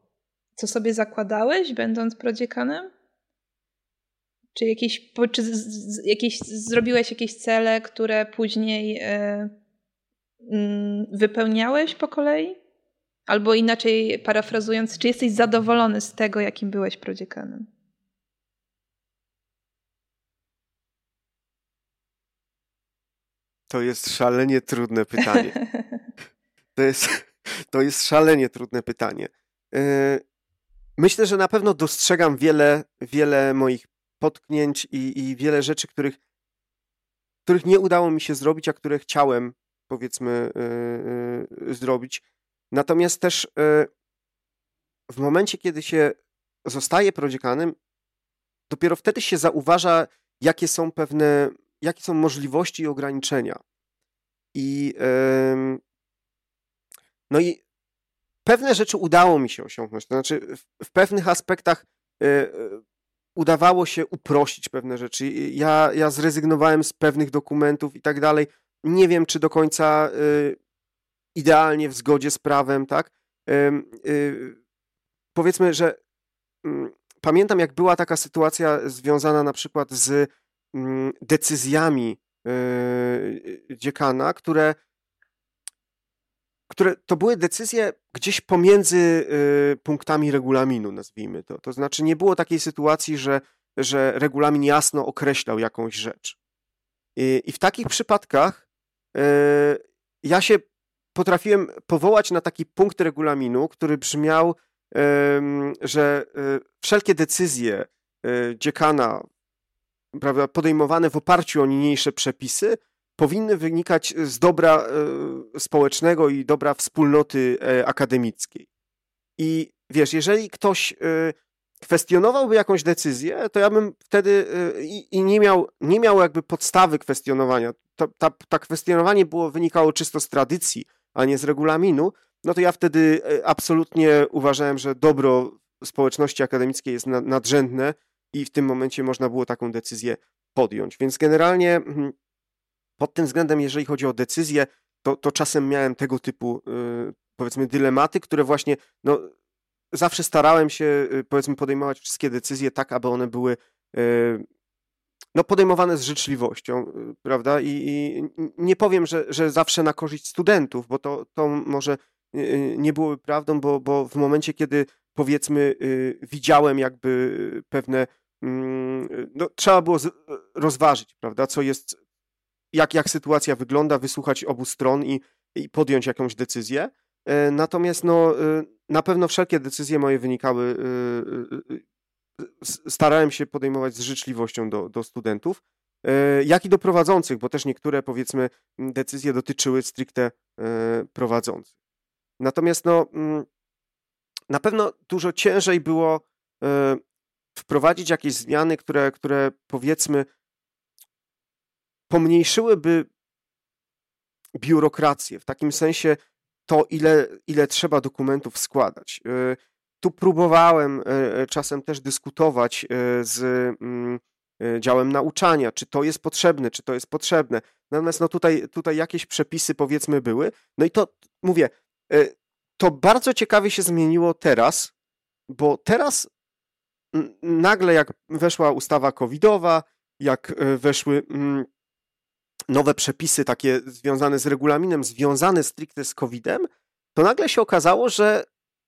co sobie zakładałeś, będąc prodziekanem? Czy jakieś, czy z, z, jakieś, zrobiłeś jakieś cele, które później e, mm, wypełniałeś po kolei? Albo inaczej parafrazując, czy jesteś zadowolony z tego, jakim byłeś prodziekanem? To jest szalenie trudne pytanie. To jest, to jest szalenie trudne pytanie. E, myślę, że na pewno dostrzegam wiele, wiele moich potknięć i, i wiele rzeczy, których, których nie udało mi się zrobić, a które chciałem, powiedzmy, yy, yy, zrobić. Natomiast też w momencie, kiedy się zostaje prodziekanem, dopiero wtedy się zauważa, jakie są pewne, jakie są możliwości i ograniczenia. I no i pewne rzeczy udało mi się osiągnąć. To znaczy, w, w pewnych aspektach udawało się uprościć pewne rzeczy. Ja, ja zrezygnowałem z pewnych dokumentów i tak dalej. Nie wiem, czy do końca y, idealnie w zgodzie z prawem, tak? Y, y, powiedzmy, że mm, pamiętam, jak była taka sytuacja związana na przykład z mm, decyzjami dziekana, które które to były decyzje gdzieś pomiędzy y, punktami regulaminu, nazwijmy to. To znaczy nie było takiej sytuacji, że, że regulamin jasno określał jakąś rzecz. I, i w takich przypadkach y, ja się potrafiłem powołać na taki punkt regulaminu, który brzmiał, y, że wszelkie decyzje dziekana prawda, podejmowane w oparciu o niniejsze przepisy powinny wynikać z dobra e, społecznego i dobra wspólnoty e, akademickiej. I wiesz, jeżeli ktoś e, kwestionowałby jakąś decyzję, to ja bym wtedy i, nie, miał, nie miał jakby podstawy kwestionowania. To, ta, ta kwestionowanie było, wynikało czysto z tradycji, a nie z regulaminu, no to ja wtedy absolutnie uważałem, że dobro społeczności akademickiej jest nadrzędne i w tym momencie można było taką decyzję podjąć. Więc generalnie mhm, pod tym względem, jeżeli chodzi o decyzje, to, to czasem miałem tego typu, yy, powiedzmy, dylematy, które właśnie, no, zawsze starałem się, yy, powiedzmy, podejmować wszystkie decyzje tak, aby one były, yy, no, podejmowane z życzliwością, y, prawda? I, I, nie powiem, że, że zawsze na korzyść studentów, bo to, to może y, y, nie byłoby prawdą, bo, bo w momencie, kiedy powiedzmy, widziałem jakby pewne, mm, no, trzeba było rozważyć, prawda, co jest, jak, jak sytuacja wygląda, wysłuchać obu stron i, i podjąć jakąś decyzję. E, natomiast no, e, na pewno wszelkie decyzje moje wynikały, e, starałem się podejmować z życzliwością do, do studentów, jak i do prowadzących, bo też niektóre powiedzmy decyzje dotyczyły stricte prowadzących. Natomiast no, na pewno dużo ciężej było wprowadzić jakieś zmiany, które, które powiedzmy pomniejszyłyby biurokrację, w takim sensie to, ile, ile trzeba dokumentów składać. Y, tu próbowałem y, y, czasem też dyskutować z, mm, y, działem nauczania, czy to jest potrzebne, czy to jest potrzebne. Natomiast no tutaj, tutaj jakieś przepisy powiedzmy były. No i to mówię, y, to bardzo ciekawie się zmieniło teraz, bo teraz nagle jak weszła ustawa covidowa, jak weszły mm, nowe przepisy takie związane z regulaminem, związane stricte z covidem, to nagle się okazało, że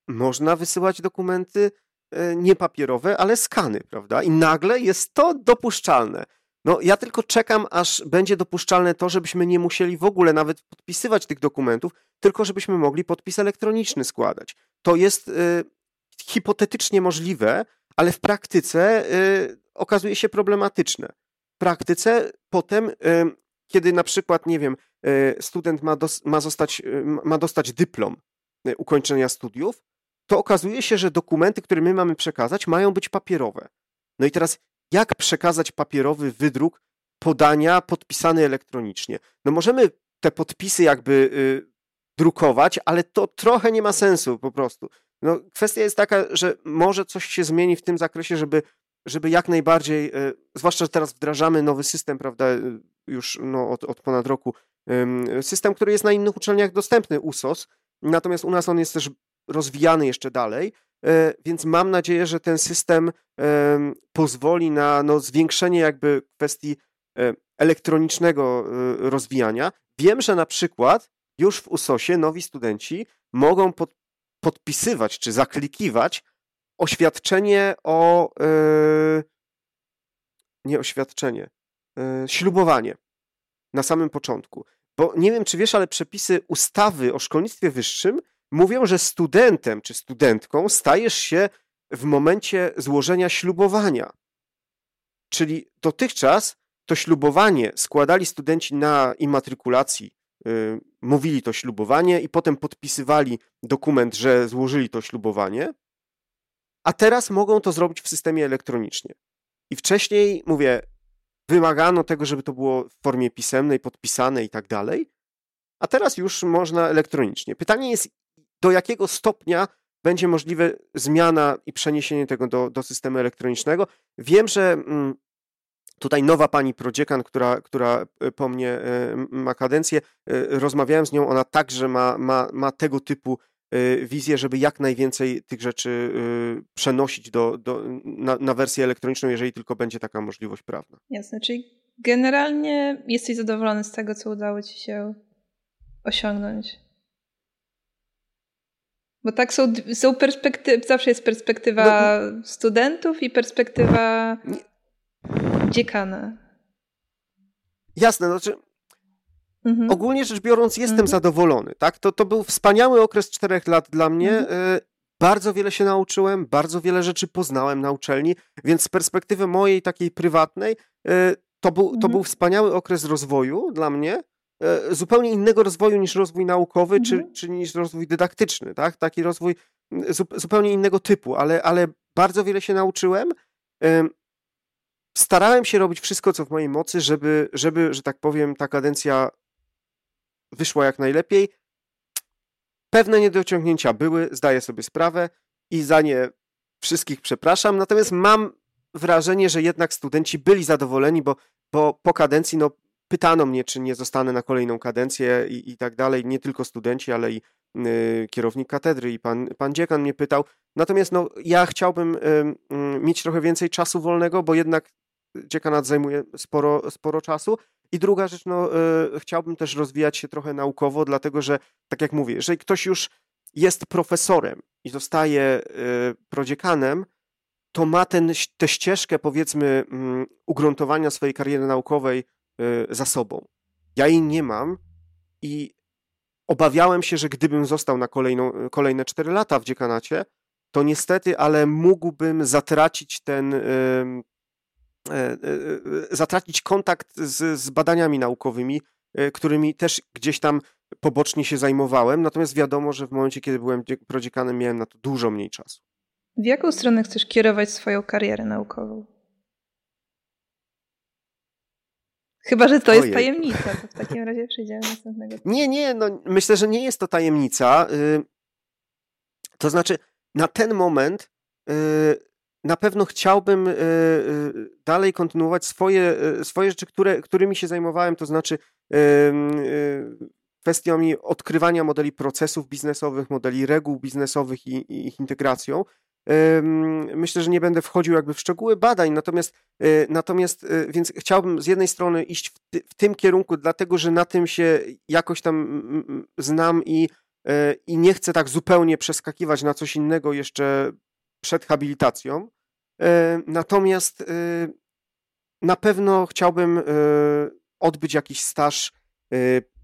można wysyłać dokumenty e, nie papierowe, ale skany, prawda? I nagle jest to dopuszczalne. No, ja tylko czekam, aż będzie dopuszczalne to, żebyśmy nie musieli w ogóle nawet podpisywać tych dokumentów, tylko żebyśmy mogli podpis elektroniczny składać. To jest y, hipotetycznie możliwe, ale w praktyce y, okazuje się problematyczne. W praktyce potem, y, kiedy na przykład, nie wiem, student ma, dos, ma, zostać, ma dostać dyplom ukończenia studiów, to okazuje się, że dokumenty, które my mamy przekazać, mają być papierowe. No i teraz, jak przekazać papierowy wydruk podania podpisany elektronicznie? No możemy te podpisy jakby y, drukować, ale to trochę nie ma sensu po prostu. No, kwestia jest taka, że może coś się zmieni w tym zakresie, żeby, żeby jak najbardziej, zwłaszcza, że teraz wdrażamy nowy system, prawda, y, już no, od, od ponad roku, system, który jest na innych uczelniach dostępny, USOS, natomiast u nas on jest też rozwijany jeszcze dalej, e, więc mam nadzieję, że ten system pozwoli na no, zwiększenie jakby kwestii e, elektronicznego e, rozwijania. Wiem, że na przykład już w USOSie nowi studenci mogą pod, podpisywać czy zaklikiwać oświadczenie o nie oświadczenie, ślubowanie na samym początku. Bo nie wiem, czy wiesz, ale przepisy ustawy o szkolnictwie wyższym mówią, że studentem czy studentką stajesz się w momencie złożenia ślubowania. Czyli dotychczas to ślubowanie składali studenci na immatrykulacji, yy, mówili to ślubowanie i potem podpisywali dokument, że złożyli to ślubowanie, a teraz mogą to zrobić w systemie elektronicznie. I wcześniej, mówię, wymagano tego, żeby to było w formie pisemnej, podpisane i tak dalej, a teraz już można elektronicznie. Pytanie jest, do jakiego stopnia będzie możliwe zmiana i przeniesienie tego do, do systemu elektronicznego. Wiem, że mm, tutaj nowa pani prodziekan, która, która e, po mnie e, ma kadencję, e, rozmawiałem z nią, ona także ma, ma, ma tego typu wizję, żeby jak najwięcej tych rzeczy przenosić do, do, na, na wersję elektroniczną, jeżeli tylko będzie taka możliwość prawna. Jasne, czyli generalnie jesteś zadowolony z tego, co udało ci się osiągnąć? Bo tak są, są perspektywy, zawsze jest perspektywa no, studentów i perspektywa nie. dziekana. Jasne, znaczy mhm. ogólnie rzecz biorąc jestem mhm. zadowolony, tak? To, to był wspaniały okres czterech lat dla mnie. Mhm. Y, bardzo wiele się nauczyłem, bardzo wiele rzeczy poznałem na uczelni, więc z perspektywy mojej takiej prywatnej y, to był, to mhm. był wspaniały okres rozwoju dla mnie. E, zupełnie innego rozwoju niż rozwój naukowy, mhm. czy, czy niż rozwój dydaktyczny, tak? Taki rozwój zupełnie innego typu, ale, ale bardzo wiele się nauczyłem. Starałem się robić wszystko, co w mojej mocy, żeby, żeby, że tak powiem, ta kadencja wyszła jak najlepiej. Pewne niedociągnięcia były, zdaję sobie sprawę i za nie wszystkich przepraszam, natomiast mam wrażenie, że jednak studenci byli zadowoleni, bo, bo po kadencji no, pytano mnie, czy nie zostanę na kolejną kadencję i, i tak dalej. Nie tylko studenci, ale i y, kierownik katedry i pan, pan dziekan mnie pytał. Natomiast no, ja chciałbym y, y, mieć trochę więcej czasu wolnego, bo jednak dziekanat zajmuje sporo, sporo czasu. I druga rzecz, no, y, chciałbym też rozwijać się trochę naukowo, dlatego że, tak jak mówię, jeżeli ktoś już jest profesorem i zostaje y, prodziekanem, to ma ten, tę ścieżkę, powiedzmy, mm, ugruntowania swojej kariery naukowej Y, za sobą. Ja jej nie mam i obawiałem się, że gdybym został na kolejną, kolejne 4 lata w dziekanacie, to niestety, ale mógłbym zatracić ten, zatracić kontakt z, z badaniami naukowymi, którymi też gdzieś tam pobocznie się zajmowałem. Natomiast wiadomo, że w momencie, kiedy byłem prodziekanem, miałem na to dużo mniej czasu. W jaką stronę chcesz kierować swoją karierę naukową? Chyba, że to Ojej. jest tajemnica, to w takim razie przejdziemy do następnego. Nie, nie, no myślę, że nie jest to tajemnica. Y, to znaczy, na ten moment y, na pewno chciałbym e, dalej kontynuować swoje, swoje rzeczy, które, którymi się zajmowałem, to znaczy kwestiami odkrywania modeli procesów biznesowych, modeli reguł biznesowych i, i ich integracją. Myślę, że nie będę wchodził jakby w szczegóły badań, natomiast, natomiast więc chciałbym z jednej strony iść w, w tym kierunku, dlatego że na tym się jakoś tam znam i E, i nie chcę tak zupełnie przeskakiwać na coś innego jeszcze przed habilitacją. E, natomiast e, na pewno chciałbym odbyć jakiś staż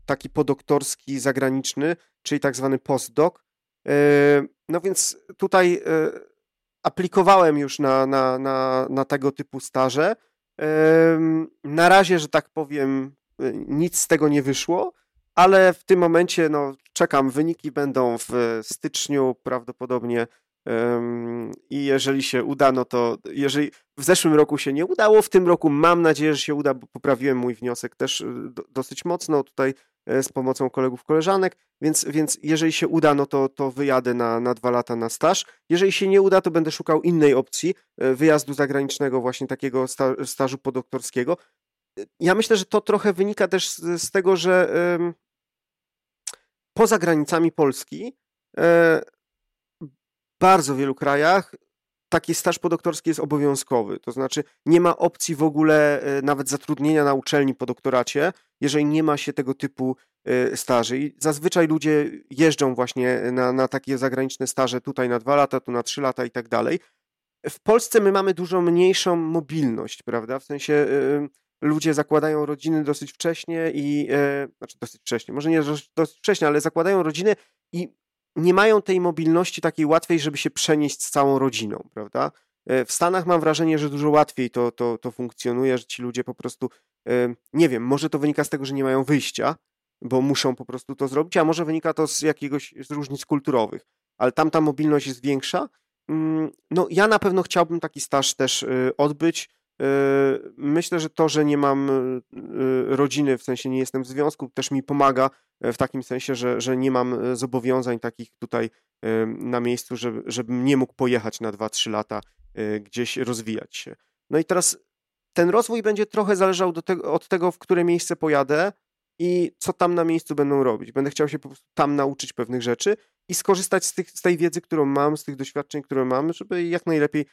taki podoktorski, zagraniczny, czyli tak zwany postdoc. No więc tutaj aplikowałem już na, na, na, na tego typu staże. Na razie, że tak powiem, nic z tego nie wyszło ale w tym momencie no, czekam. Wyniki będą w styczniu prawdopodobnie. I jeżeli się uda, no to jeżeli w zeszłym roku się nie udało, w tym roku mam nadzieję, że się uda, bo poprawiłem mój wniosek też y, dosyć mocno tutaj e, z pomocą kolegów, koleżanek, więc, więc jeżeli się uda, no to, to wyjadę na, na dwa lata na staż. Jeżeli się nie uda, to będę szukał innej opcji e, wyjazdu zagranicznego, właśnie takiego stażu podoktorskiego. Ja myślę, że to trochę wynika też z, z tego, że poza granicami Polski e, bardzo wielu krajach taki staż podoktorski jest obowiązkowy. To znaczy nie ma opcji w ogóle e, nawet zatrudnienia na uczelni po doktoracie, jeżeli nie ma się tego typu e, staży. I zazwyczaj ludzie jeżdżą właśnie na, na takie zagraniczne staże tutaj na dwa lata, tu na trzy lata i tak dalej. W Polsce my mamy dużo mniejszą mobilność, prawda? W sensie ludzie zakładają rodziny dosyć wcześnie i, e, znaczy dosyć wcześnie, może nie dosyć wcześnie, ale zakładają rodziny i nie mają tej mobilności takiej łatwej, żeby się przenieść z całą rodziną, prawda? E, w Stanach mam wrażenie, że dużo łatwiej to, to, to funkcjonuje, że ci ludzie po prostu, e, nie wiem, może to wynika z tego, że nie mają wyjścia, bo muszą po prostu to zrobić, a może wynika to z jakiegoś, z różnic kulturowych, ale tam ta mobilność jest większa. Mm, no ja na pewno chciałbym taki staż też e, odbyć, myślę, że to, że nie mam yy, rodziny, w sensie nie jestem w związku, też mi pomaga e, w takim sensie, że, że nie mam e, zobowiązań takich tutaj na miejscu, żeby, żebym nie mógł pojechać na 2-3 lata e, gdzieś rozwijać się. No i teraz ten rozwój będzie trochę zależał tego, od tego, w które miejsce pojadę i co tam na miejscu będą robić. Będę chciał się po prostu tam nauczyć pewnych rzeczy i skorzystać z, tych, z tej wiedzy, którą mam, z tych doświadczeń, które mam, żeby jak najlepiej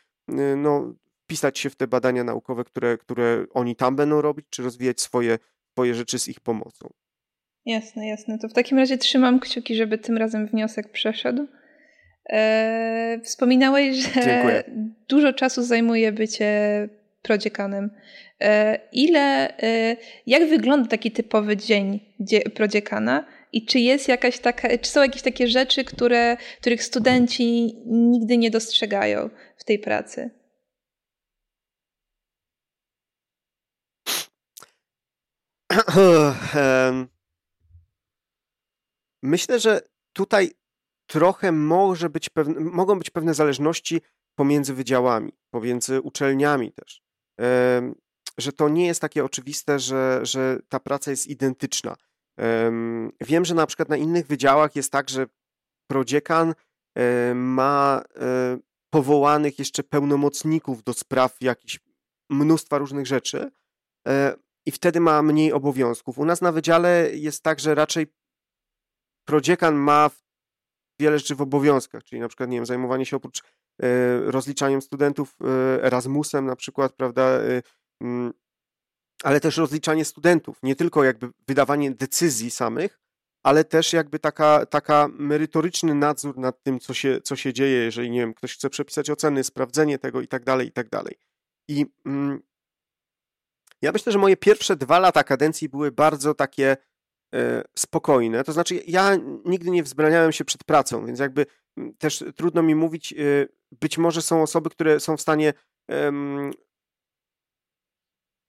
no, wpisać się w te badania naukowe, które, które oni tam będą robić, czy rozwijać swoje, swoje rzeczy z ich pomocą. Jasne, jasne. To w takim razie trzymam kciuki, żeby tym razem wniosek przeszedł. Eee, wspominałeś, że Dziękuję. dużo czasu zajmuje bycie prodziekanem. Eee, ile, e, jak wygląda taki typowy dzień prodziekana i czy jest jakaś taka, czy są jakieś takie rzeczy, które, których studenci nigdy nie dostrzegają w tej pracy? Myślę, że tutaj trochę może być pewne, mogą być pewne zależności pomiędzy wydziałami, pomiędzy uczelniami też. Że to nie jest takie oczywiste, że, że ta praca jest identyczna. Wiem, że na przykład na innych wydziałach jest tak, że prodziekan ma e, powołanych jeszcze pełnomocników do spraw jakichś mnóstwa różnych rzeczy, e, i wtedy ma mniej obowiązków. U nas na wydziale jest tak, że raczej prodziekan ma wiele rzeczy w obowiązkach, czyli na przykład, nie wiem, zajmowanie się oprócz e, rozliczaniem studentów e, Erasmusem na przykład, prawda, e, mm, ale też rozliczanie studentów, nie tylko jakby wydawanie decyzji samych, ale też jakby taka, taka merytoryczny nadzór nad tym, co się, co się dzieje, jeżeli, nie wiem, ktoś chce przepisać oceny, sprawdzenie tego i tak dalej, i tak dalej. I mm, ja myślę, że moje pierwsze dwa lata kadencji były bardzo takie e, spokojne. To znaczy, ja nigdy nie wzbraniałem się przed pracą, więc jakby też trudno mi mówić, e, być może są osoby, które są w stanie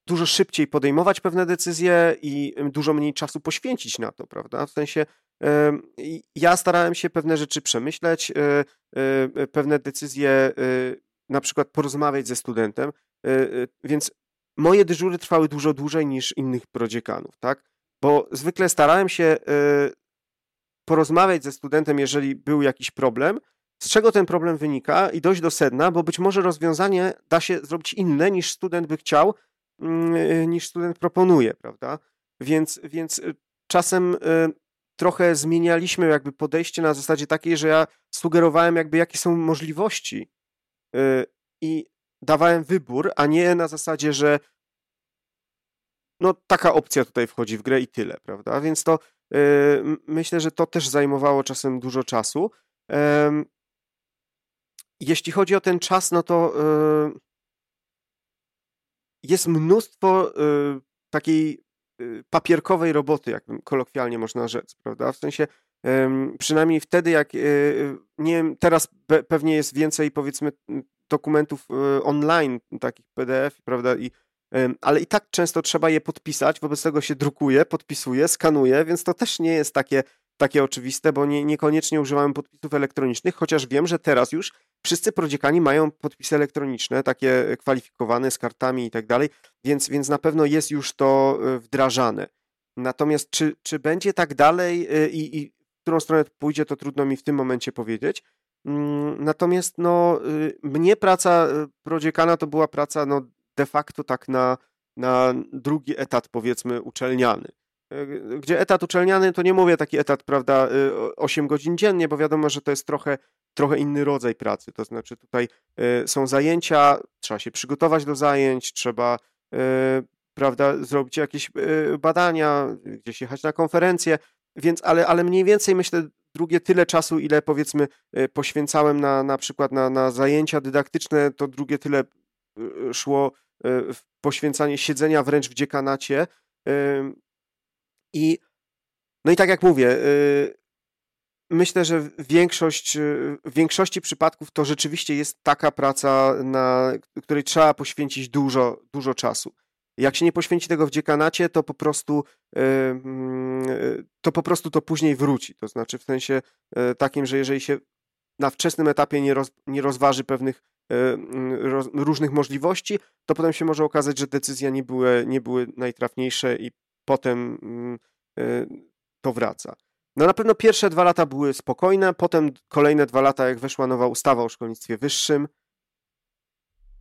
dużo szybciej podejmować pewne decyzje i dużo mniej czasu poświęcić na to, prawda? W sensie ja starałem się pewne rzeczy przemyśleć, e, pewne decyzje na przykład porozmawiać ze studentem, więc moje dyżury trwały dużo dłużej niż innych prodziekanów, tak? Bo zwykle starałem się y, porozmawiać ze studentem, jeżeli był jakiś problem, z czego ten problem wynika i dojść do sedna, bo być może rozwiązanie da się zrobić inne niż student by chciał, mm, niż student proponuje, prawda? Więc, więc czasem trochę zmienialiśmy jakby podejście na zasadzie takiej, że ja sugerowałem jakby jakie są możliwości i dawałem wybór, a nie na zasadzie, że no taka opcja tutaj wchodzi w grę i tyle, prawda? Więc to yy, myślę, że to też zajmowało czasem dużo czasu. Yy, jeśli chodzi o ten czas, no to yy, jest mnóstwo y, takiej y, papierkowej roboty, jak kolokwialnie można rzec, prawda? W sensie przynajmniej wtedy, jak y, nie wiem, teraz pewnie jest więcej powiedzmy dokumentów online, takich PDF, prawda, i ale i tak często trzeba je podpisać, wobec tego się drukuje, podpisuje, skanuje, więc to też nie jest takie, takie oczywiste, bo nie, niekoniecznie używamy podpisów elektronicznych, chociaż wiem, że teraz już wszyscy prodziekani mają podpisy elektroniczne, takie kwalifikowane z kartami i tak dalej, więc, więc na pewno jest już to e, wdrażane. Natomiast czy, czy będzie tak dalej e, i, i w którą stronę pójdzie, to trudno mi w tym momencie powiedzieć. Mm, natomiast no, y, mnie praca y, prodziekana to była praca no, de facto tak na, na drugi etat, powiedzmy, uczelniany. E, gdzie etat uczelniany, to nie mówię taki etat, prawda, 8 y, godzin dziennie, bo wiadomo, że to jest trochę, trochę inny rodzaj pracy. To znaczy tutaj y, są zajęcia, trzeba się przygotować do zajęć, trzeba, y, prawda, zrobić jakieś badania, gdzieś jechać na konferencje, więc, ale, ale mniej więcej myślę, drugie tyle czasu, ile powiedzmy poświęcałem na, na przykład na, na zajęcia dydaktyczne, to drugie tyle szło w poświęcanie siedzenia wręcz w dziekanacie. I no i tak jak mówię, myślę, że większość, w większości przypadków to rzeczywiście jest taka praca, na której trzeba poświęcić dużo, dużo czasu. Jak się nie poświęci tego w dziekanacie, to po prostu y, mm, to po prostu to później wróci. To znaczy w sensie takim, że jeżeli się na wczesnym etapie nie, roz, nie rozważy pewnych roz, różnych możliwości, to potem się może okazać, że decyzje nie były, nie były najtrafniejsze i potem mm, to wraca. No na pewno pierwsze dwa lata były spokojne, potem kolejne dwa lata, jak weszła nowa ustawa o szkolnictwie wyższym,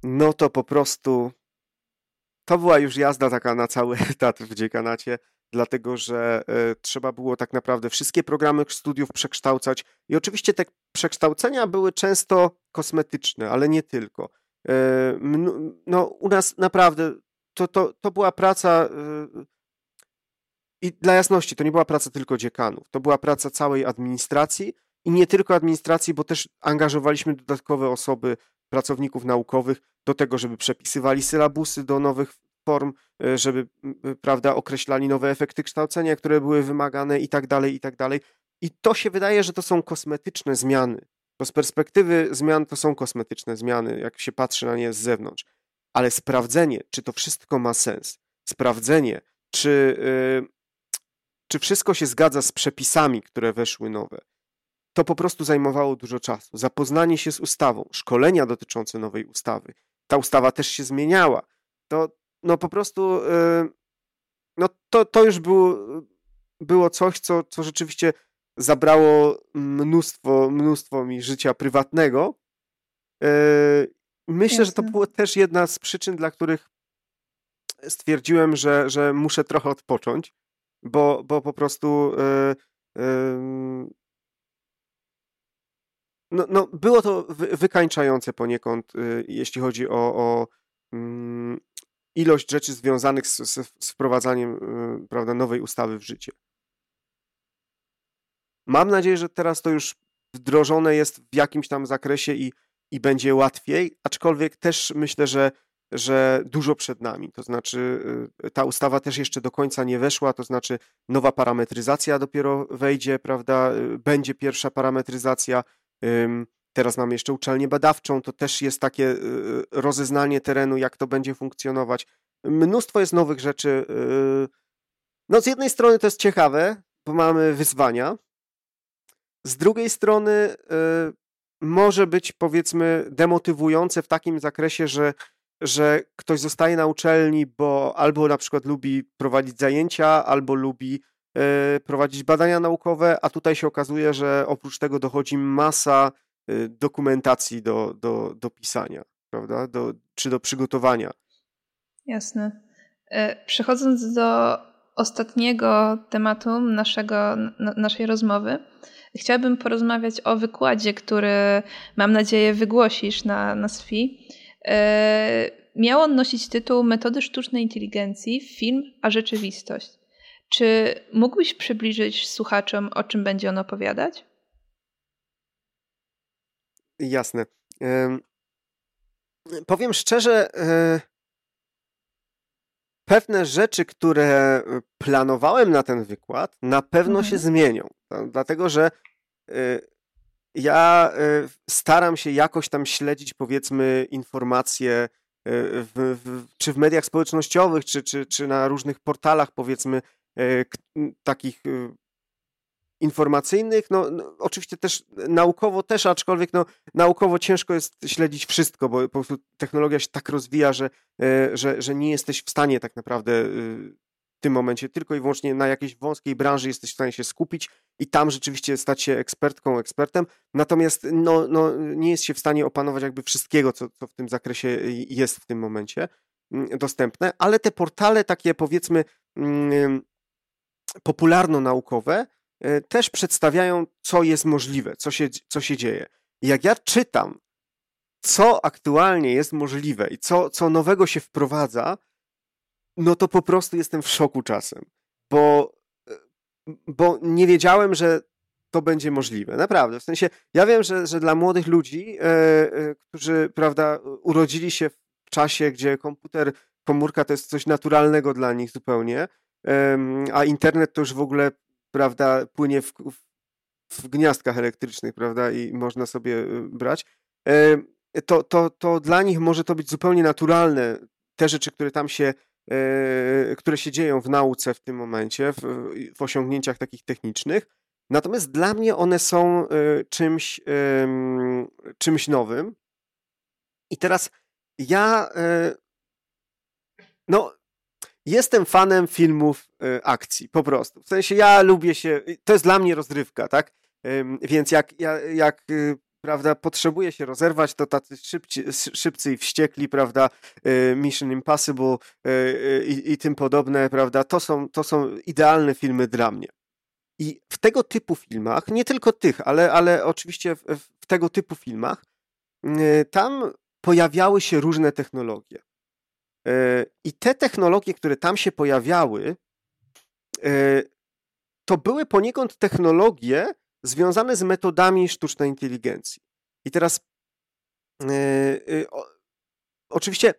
no to po prostu to była już jazda taka na cały etat w dziekanacie, dlatego że y, trzeba było tak naprawdę wszystkie programy studiów przekształcać i oczywiście te przekształcenia były często kosmetyczne, ale nie tylko. Y, no u nas naprawdę to, to, to była praca i dla jasności, to nie była praca tylko dziekanów, to była praca całej administracji i nie tylko administracji, bo też angażowaliśmy dodatkowe osoby, pracowników naukowych do tego, żeby przepisywali sylabusy do nowych form, e, żeby prawda, określali nowe efekty kształcenia, które były wymagane i tak dalej, i tak dalej. I to się wydaje, że to są kosmetyczne zmiany. Bo z perspektywy zmian to są kosmetyczne zmiany, jak się patrzy na nie z zewnątrz. Ale sprawdzenie, czy to wszystko ma sens, sprawdzenie, czy yy, czy wszystko się zgadza z przepisami, które weszły nowe. To po prostu zajmowało dużo czasu. Zapoznanie się z ustawą, szkolenia dotyczące nowej ustawy. Ta ustawa też się zmieniała. To no po prostu yy, no to, to już było, było coś, co, co rzeczywiście zabrało mnóstwo, mnóstwo mi życia prywatnego. Yy, myślę, Jasne. że to było też jedna z przyczyn, dla których stwierdziłem, że, że muszę trochę odpocząć bo, bo po prostu yy, no, no, było to wy, wykańczające poniekąd, yy, jeśli chodzi o, o mm, ilość rzeczy związanych z, z, z wprowadzaniem y, prawda, nowej ustawy w życie. Mam nadzieję, że teraz to już wdrożone jest w jakimś tam zakresie i, i będzie łatwiej, aczkolwiek też myślę, że że dużo przed nami. To znaczy, y, ta ustawa też jeszcze do końca nie weszła, to znaczy, nowa parametryzacja dopiero wejdzie, prawda? Y, będzie pierwsza parametryzacja. Teraz mamy jeszcze uczelnię badawczą, to też jest takie y, rozeznanie terenu, jak to będzie funkcjonować. Mnóstwo jest nowych rzeczy. No, z jednej strony to jest ciekawe, bo mamy wyzwania. Z drugiej strony może być, powiedzmy, demotywujące w takim zakresie, że że ktoś zostaje na uczelni, bo albo na przykład lubi prowadzić zajęcia, albo lubi prowadzić badania naukowe, a tutaj się okazuje, że oprócz tego dochodzi masa dokumentacji do, do, do pisania, prawda? Do, czy do przygotowania. Jasne. Przechodząc do ostatniego tematu naszego, naszej rozmowy, chciałabym porozmawiać o wykładzie, który mam nadzieję wygłosisz na, na SFI. Miał on nosić tytuł Metody sztucznej inteligencji, film a rzeczywistość. Czy mógłbyś przybliżyć słuchaczom, o czym będzie on opowiadać? Jasne. Powiem szczerze, e, pewne rzeczy, które planowałem na ten wykład, na pewno mhm. się zmienią. Dlatego, że y, ja staram się jakoś tam śledzić, powiedzmy, informacje w, w, czy w mediach społecznościowych, czy, czy, czy na różnych portalach, powiedzmy, takich informacyjnych, no, no, oczywiście też naukowo też, aczkolwiek no, naukowo ciężko jest śledzić wszystko, bo po prostu technologia się tak rozwija, że, że, że nie jesteś w stanie tak naprawdę tym momencie tylko i wyłącznie na jakiejś wąskiej branży jesteś w stanie się skupić i tam rzeczywiście stać się ekspertką, ekspertem, natomiast no, no, nie jest się w stanie opanować jakby wszystkiego, co, co w tym zakresie jest w tym momencie mm, dostępne, ale te portale takie powiedzmy mm, popularno-naukowe e, też przedstawiają, co jest możliwe, co się, co się dzieje. I jak ja czytam, co aktualnie jest możliwe i co, co nowego się wprowadza, no to po prostu jestem w szoku czasem, bo, e, bo nie wiedziałem, że to będzie możliwe. Naprawdę. W sensie, ja wiem, że, że dla młodych ludzi, e, którzy, prawda, urodzili się w czasie, gdzie komputer, komórka to jest coś naturalnego dla nich zupełnie, a internet to już w ogóle, prawda, płynie w, w, gniazdkach elektrycznych, prawda, i można sobie e, brać, to, to, to dla nich może to być zupełnie naturalne, te rzeczy, które tam się E, które się dzieją w nauce w tym momencie, w, w osiągnięciach takich technicznych. Natomiast dla mnie one są e, czymś, czymś nowym. I teraz ja e, no, jestem fanem filmów akcji, po prostu. W sensie ja lubię się, to jest dla mnie rozrywka, tak? Więc jak, jak prawda, potrzebuje się rozerwać, to tacy szybci, szybcy i wściekli, prawda, y, Mission Impossible y, y, i, i tym podobne, prawda, to są, to są idealne filmy dla mnie. I w tego typu filmach, nie tylko tych, ale, ale oczywiście w, w tego typu filmach, tam pojawiały się różne technologie. I te technologie, które tam się pojawiały, to były poniekąd technologie, związane z metodami sztucznej inteligencji. I teraz yy, o, oczywiście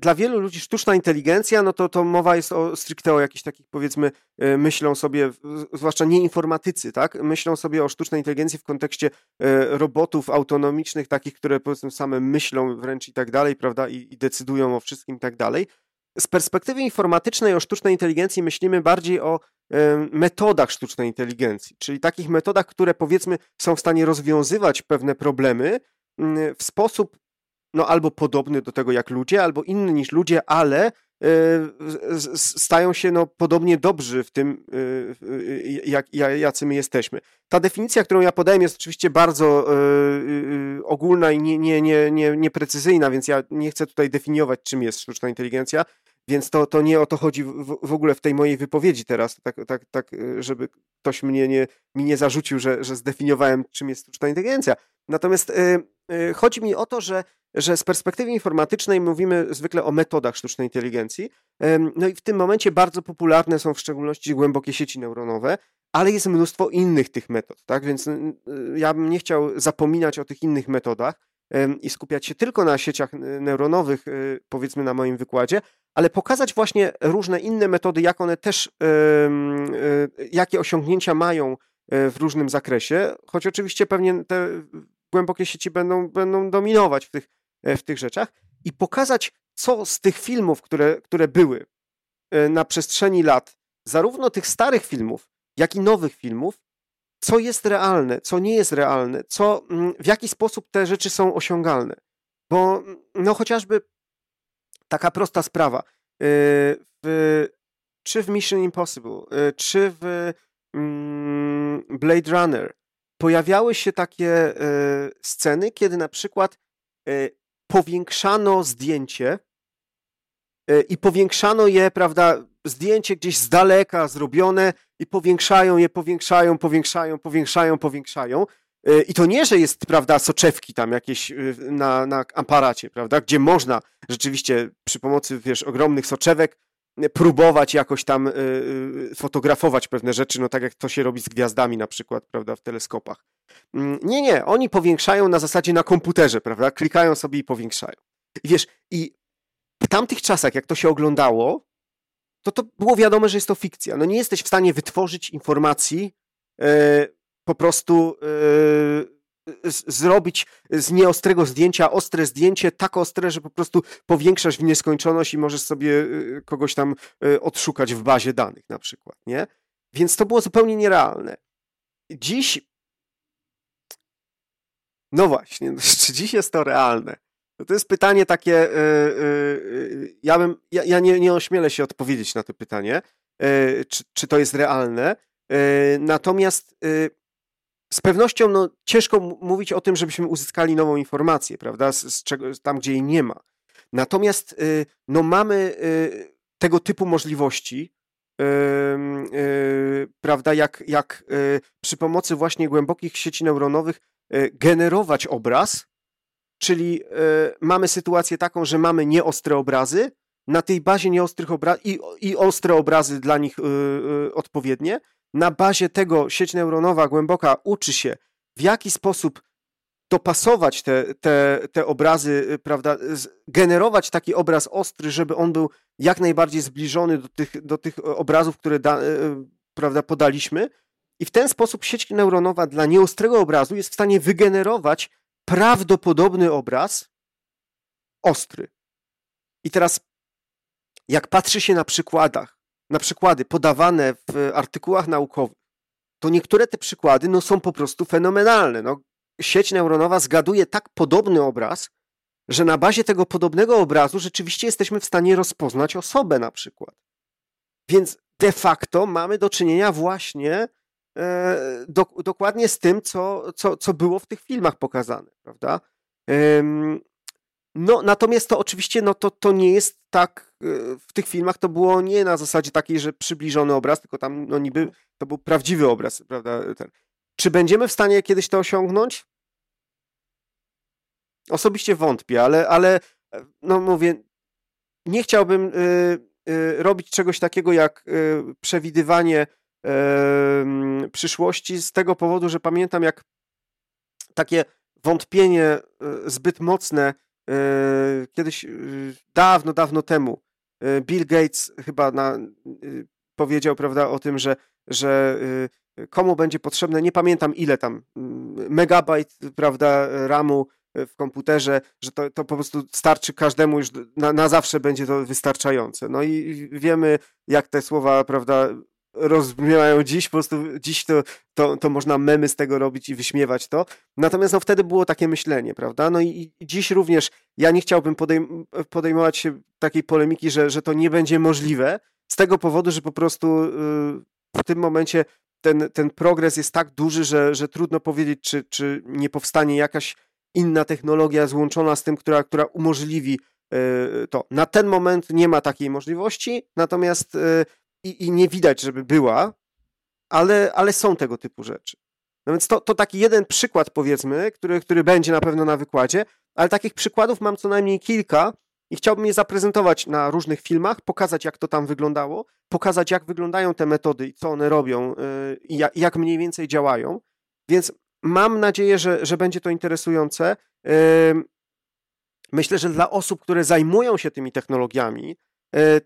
dla wielu ludzi sztuczna inteligencja, no to, to mowa jest o stricte o jakichś takich powiedzmy myślą sobie, zwłaszcza nie informatycy, tak? Myślą sobie o sztucznej inteligencji w kontekście robotów autonomicznych, takich, które powiedzmy same myślą wręcz i tak dalej, prawda? I, i decydują o wszystkim i tak dalej. Z perspektywy informatycznej o sztucznej inteligencji myślimy bardziej o metodach sztucznej inteligencji, czyli takich metodach, które powiedzmy są w stanie rozwiązywać pewne problemy w sposób no albo podobny do tego jak ludzie, albo inny niż ludzie, ale e, stają się no, podobnie dobrzy w tym, e, jak, jacy my jesteśmy. Ta definicja, którą ja podałem, jest oczywiście bardzo e, ogólna i nie, nie, nie, nie, nieprecyzyjna, więc ja nie chcę tutaj definiować, czym jest sztuczna inteligencja. Więc to, to nie o to chodzi w, w ogóle w tej mojej wypowiedzi teraz, tak, tak, tak żeby ktoś mnie nie, mi nie zarzucił, że, że zdefiniowałem, czym jest sztuczna inteligencja. Natomiast chodzi mi o to, że, że z perspektywy informatycznej mówimy zwykle o metodach sztucznej inteligencji. Y, no i w tym momencie bardzo popularne są w szczególności głębokie sieci neuronowe, ale jest mnóstwo innych tych metod, tak? Więc y, y, ja bym nie chciał zapominać o tych innych metodach i skupiać się tylko na sieciach neuronowych, y, powiedzmy na moim wykładzie, ale pokazać właśnie różne inne metody, jak one też, y, jakie osiągnięcia mają e, w różnym zakresie, choć oczywiście pewnie te głębokie sieci będą, będą dominować w tych, e, w tych rzeczach i pokazać, co z tych filmów, które, które były e, na przestrzeni lat, zarówno tych starych filmów, jak i nowych filmów, co jest realne, co nie jest realne, co, mm, w jaki sposób te rzeczy są osiągalne. Bo mm, no chociażby taka prosta sprawa, y, w, czy w Mission Impossible, czy w mm, Blade Runner, pojawiały się takie sceny, kiedy na przykład powiększano zdjęcie i powiększano je, prawda, zdjęcie gdzieś z daleka zrobione i powiększają je, powiększają, powiększają, powiększają, powiększają. E, I to nie, że jest, prawda, soczewki tam jakieś na, na aparacie, prawda, gdzie można rzeczywiście przy pomocy, wiesz, ogromnych soczewek e, próbować jakoś tam y, y, fotografować pewne rzeczy, no tak jak to się robi z gwiazdami na przykład, prawda, w teleskopach. Mm, nie, nie, oni powiększają na zasadzie na komputerze, prawda, klikają sobie i powiększają. I wiesz, i w tamtych czasach, jak to się oglądało, to to było wiadome, że jest to fikcja. No nie jesteś w stanie wytworzyć informacji, e, po prostu zrobić z nieostrego zdjęcia ostre zdjęcie, tak ostre, że po prostu powiększasz w nieskończoność i możesz sobie e, kogoś tam e, odszukać w bazie danych na przykład, nie? Więc to było zupełnie nierealne. Dziś no właśnie, czy dziś jest to realne? No to jest pytanie takie, e, ja, bym, ja, ja nie, nie ośmielę się odpowiedzieć na to pytanie, czy, czy to jest realne. Natomiast z pewnością no, ciężko ciężko o tym, żebyśmy uzyskali nową informację, prawda, z, z czego, tam, gdzie jej nie ma. Natomiast no, mamy tego typu możliwości, prawda, jak, jak przy pomocy właśnie głębokich sieci neuronowych generować obraz, Czyli y, mamy sytuację taką, że mamy nieostre obrazy, na tej bazie nieostrych obrazów i, i ostre obrazy dla nich y, y, odpowiednie. Na bazie tego sieć neuronowa głęboka uczy się, w jaki sposób dopasować te, te, te obrazy, prawda, generować taki obraz ostry, żeby on był jak najbardziej zbliżony do tych, do tych obrazów, które da, prawda, podaliśmy. I w ten sposób sieć neuronowa dla nieostrego obrazu jest w stanie wygenerować prawdopodobny obraz, ostry. I teraz, jak patrzy się na przykładach, na przykłady podawane w artykułach naukowych, to niektóre te przykłady no, są po prostu fenomenalne. No, sieć neuronowa zgaduje tak podobny obraz, że na bazie tego podobnego obrazu rzeczywiście jesteśmy w stanie rozpoznać osobę na przykład. Więc de facto mamy do czynienia właśnie E, do, dokładnie z tym, co, co, co było w tych filmach pokazane, prawda? No, natomiast to oczywiście no, to, to nie jest tak, e, w tych filmach to było nie na zasadzie takiej, że przybliżony obraz, tylko tam no niby to był prawdziwy obraz, prawda? Ten. Czy będziemy w stanie kiedyś to osiągnąć? Osobiście wątpię, ale, ale e, no mówię, nie chciałbym y, y, robić czegoś takiego jak y, przewidywanie przyszłości z tego powodu, że pamiętam jak takie wątpienie zbyt mocne kiedyś e, dawno, dawno temu Bill Gates chyba na, powiedział prawda, o tym, że, że komu będzie potrzebne, nie pamiętam ile tam, megabajt prawda, RAMu w komputerze, że to, to po prostu starczy każdemu już na, na zawsze będzie to wystarczające. No i wiemy, jak te słowa, prawda, rozbrzmiewają dziś, po prostu dziś to, to, to można memy z tego robić i wyśmiewać to. Natomiast no, wtedy było takie myślenie, prawda? No i, i dziś również ja nie chciałbym podejm podejmować się takiej polemiki, że, że to nie będzie możliwe, z tego powodu, że po prostu yy, w tym momencie ten, ten progres jest tak duży, że, że trudno powiedzieć, czy, czy nie powstanie jakaś inna technologia złączona z tym, która, która umożliwi yy, to. Na ten moment nie ma takiej możliwości, natomiast yy, i, i nie widać, żeby była, ale, ale są tego typu rzeczy. No więc to, to taki jeden przykład, powiedzmy, który, który będzie na pewno na wykładzie, ale takich przykładów mam co najmniej kilka i chciałbym je zaprezentować na różnych filmach, pokazać, jak to tam wyglądało, pokazać, jak wyglądają te metody i co one robią yy, i jak, jak mniej więcej działają. Więc mam nadzieję, że, że będzie to interesujące. Myślę, że dla osób, które zajmują się tymi technologiami,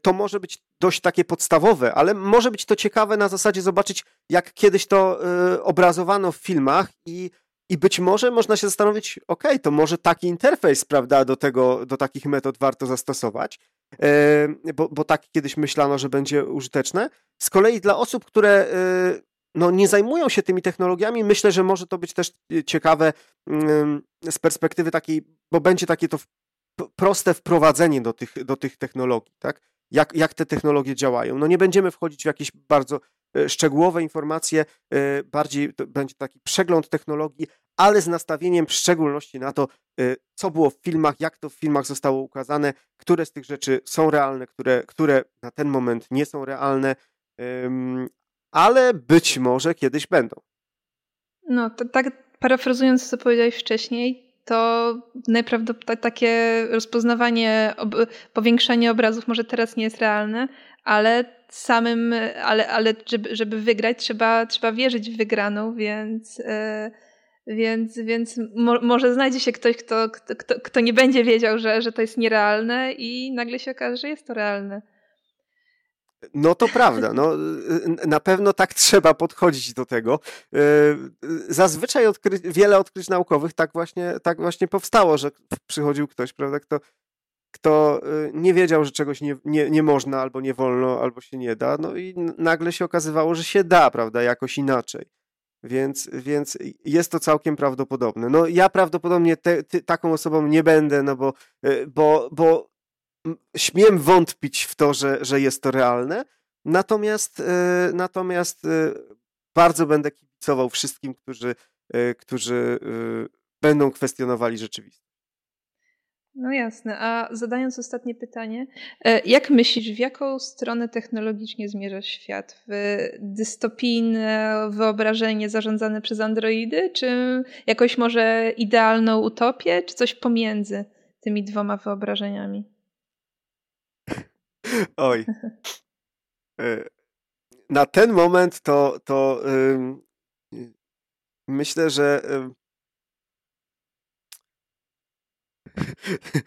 to może być dość takie podstawowe, ale może być to ciekawe na zasadzie zobaczyć, jak kiedyś to e, obrazowano w filmach i, i być może można się zastanowić, ok, to może taki interfejs, prawda, do tego, do takich metod warto zastosować, e, bo, bo tak kiedyś myślano, że będzie użyteczne. Z kolei dla osób, które no, nie zajmują się tymi technologiami, myślę, że może to być też ciekawe mm, z perspektywy takiej, bo będzie takie to proste wprowadzenie do tych, do tych technologii, tak? Jak, jak te technologie działają. No nie będziemy wchodzić w jakieś bardzo szczegółowe informacje, bardziej będzie taki przegląd technologii, ale z nastawieniem w szczególności na to, co było w filmach, jak to w filmach zostało ukazane, które z tych rzeczy są realne, które, które na ten moment nie są realne, ale być może kiedyś będą. No, to, tak parafrazując, co powiedziałeś wcześniej, to najprawdopodobniej takie rozpoznawanie, ob powiększanie obrazów może teraz nie jest realne, ale samym, ale, ale żeby, żeby wygrać, trzeba, trzeba wierzyć w wygraną, więc, yy, więc, więc mo może znajdzie się ktoś, kto, kto, kto nie będzie wiedział, że, że to jest nierealne i nagle się okaże, że jest to realne. No to prawda, no, y, na pewno tak trzeba podchodzić do tego. Y, zazwyczaj odkry wiele odkryć naukowych tak właśnie, tak właśnie powstało, że przychodził ktoś, prawda, kto, kto y, nie wiedział, że czegoś nie, nie, nie można, albo nie wolno, albo się nie da, no i nagle się okazywało, że się da, prawda, jakoś inaczej. Więc, więc jest to całkiem prawdopodobne. No ja prawdopodobnie te, taką osobą nie będę, no bo, bo, bo śmiem wątpić w to, że, że jest to realne, natomiast, e, natomiast e, bardzo będę kibicował wszystkim, którzy, e, którzy będą kwestionowali rzeczywistość. No jasne. A zadając ostatnie pytanie, jak myślisz, w jaką stronę technologicznie zmierza świat? W dystopijne wyobrażenie zarządzane przez androidy, czy jakoś może idealną utopię, czy coś pomiędzy tymi dwoma wyobrażeniami? Oj. E, na ten moment to, to myślę, że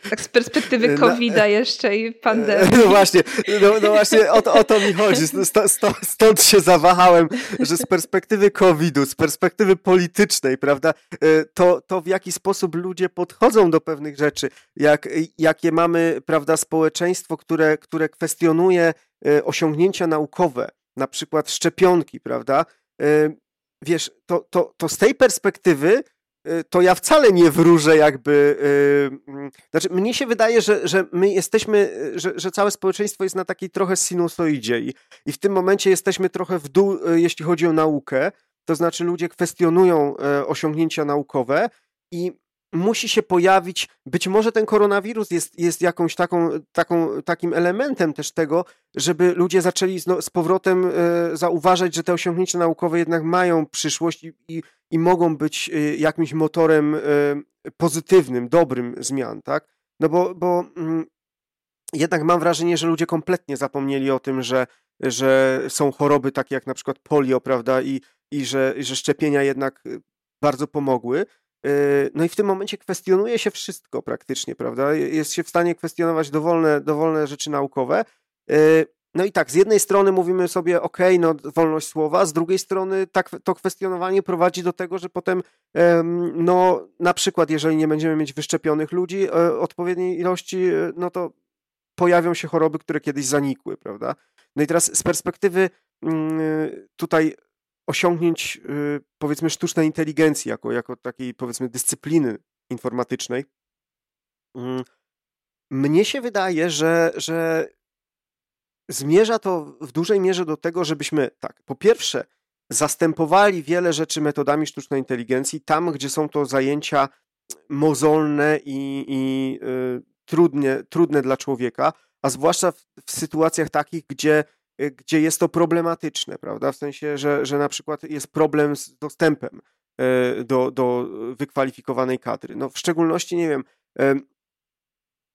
tak z perspektywy COVID-a jeszcze i pandemii. No właśnie, no, no właśnie o to, o to mi chodzi. St stąd się zawahałem, że z perspektywy COVID-u, z perspektywy politycznej, prawda, e, to, to w jaki sposób ludzie podchodzą do pewnych rzeczy, jak, jakie mamy, prawda, społeczeństwo, które, które kwestionuje e, osiągnięcia naukowe, na przykład szczepionki, prawda, e, wiesz, to, to, to z tej perspektywy to ja wcale nie wróżę jakby. Y, mm, znaczy, mnie się wydaje, że, że my jesteśmy, y, że, że całe społeczeństwo jest na takiej trochę sinusoidzie i, i w tym momencie jesteśmy trochę w dół, jeśli chodzi o naukę. To znaczy, ludzie kwestionują osiągnięcia naukowe i musi się pojawić, być może ten koronawirus jest, jest jakąś taką, taką, takim elementem też tego, żeby ludzie zaczęli z, z powrotem e, zauważać, że te osiągnięcia naukowe jednak mają przyszłość i, i, i mogą być e, jakimś motorem e, pozytywnym, dobrym zmian, tak? No bo, bo mm, jednak mam wrażenie, że ludzie kompletnie zapomnieli o tym, że, że są choroby takie jak na przykład polio, prawda, i, i że, że szczepienia jednak bardzo pomogły. Yy, no i w tym momencie kwestionuje się wszystko praktycznie, prawda? Jest się w stanie kwestionować dowolne, dowolne rzeczy naukowe. Yy, no i tak, z jednej strony mówimy sobie, ok, no wolność słowa, z drugiej strony tak, to kwestionowanie prowadzi do tego, że potem, no na przykład, jeżeli nie będziemy mieć wyszczepionych ludzi e, odpowiedniej ilości, e, no to pojawią się choroby, które kiedyś zanikły, prawda? No i teraz z perspektywy mm, tutaj osiągnięć, y, powiedzmy, sztucznej inteligencji, jako, jako takiej, powiedzmy, dyscypliny informatycznej. Mm, mnie się wydaje, że, że zmierza to w dużej mierze do tego, żebyśmy, tak, po pierwsze, zastępowali wiele rzeczy metodami sztucznej inteligencji tam, gdzie są to zajęcia mozolne i, i y, trudne, trudne dla człowieka, a zwłaszcza w, w sytuacjach takich, gdzie gdzie jest to problematyczne, prawda? W sensie, że, że na przykład jest problem z dostępem y, do, do wykwalifikowanej kadry. No w szczególności, nie wiem,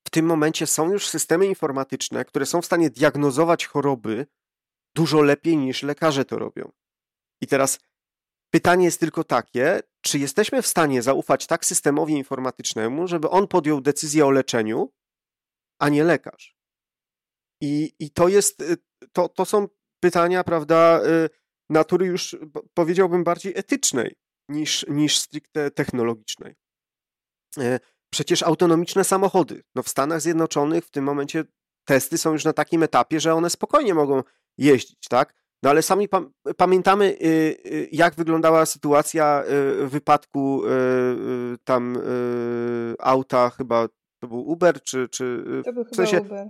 w tym momencie są już systemy informatyczne, które są w stanie diagnozować choroby dużo lepiej niż lekarze to robią. I teraz pytanie jest tylko takie, czy jesteśmy w stanie zaufać tak systemowi informatycznemu, żeby on podjął decyzję o leczeniu, a nie lekarz. I, i to jest y, to, to są pytania, prawda, y, natury już powiedziałbym bardziej etycznej niż, niż stricte technologicznej. E, przecież autonomiczne samochody. No w Stanach Zjednoczonych w tym momencie testy są już na takim etapie, że one spokojnie mogą jeździć, tak? No ale sami pa pamiętamy, y, y, jak wyglądała sytuacja w wypadku tam auta, chyba to był Uber, czy. czy to był w sensie, Uber.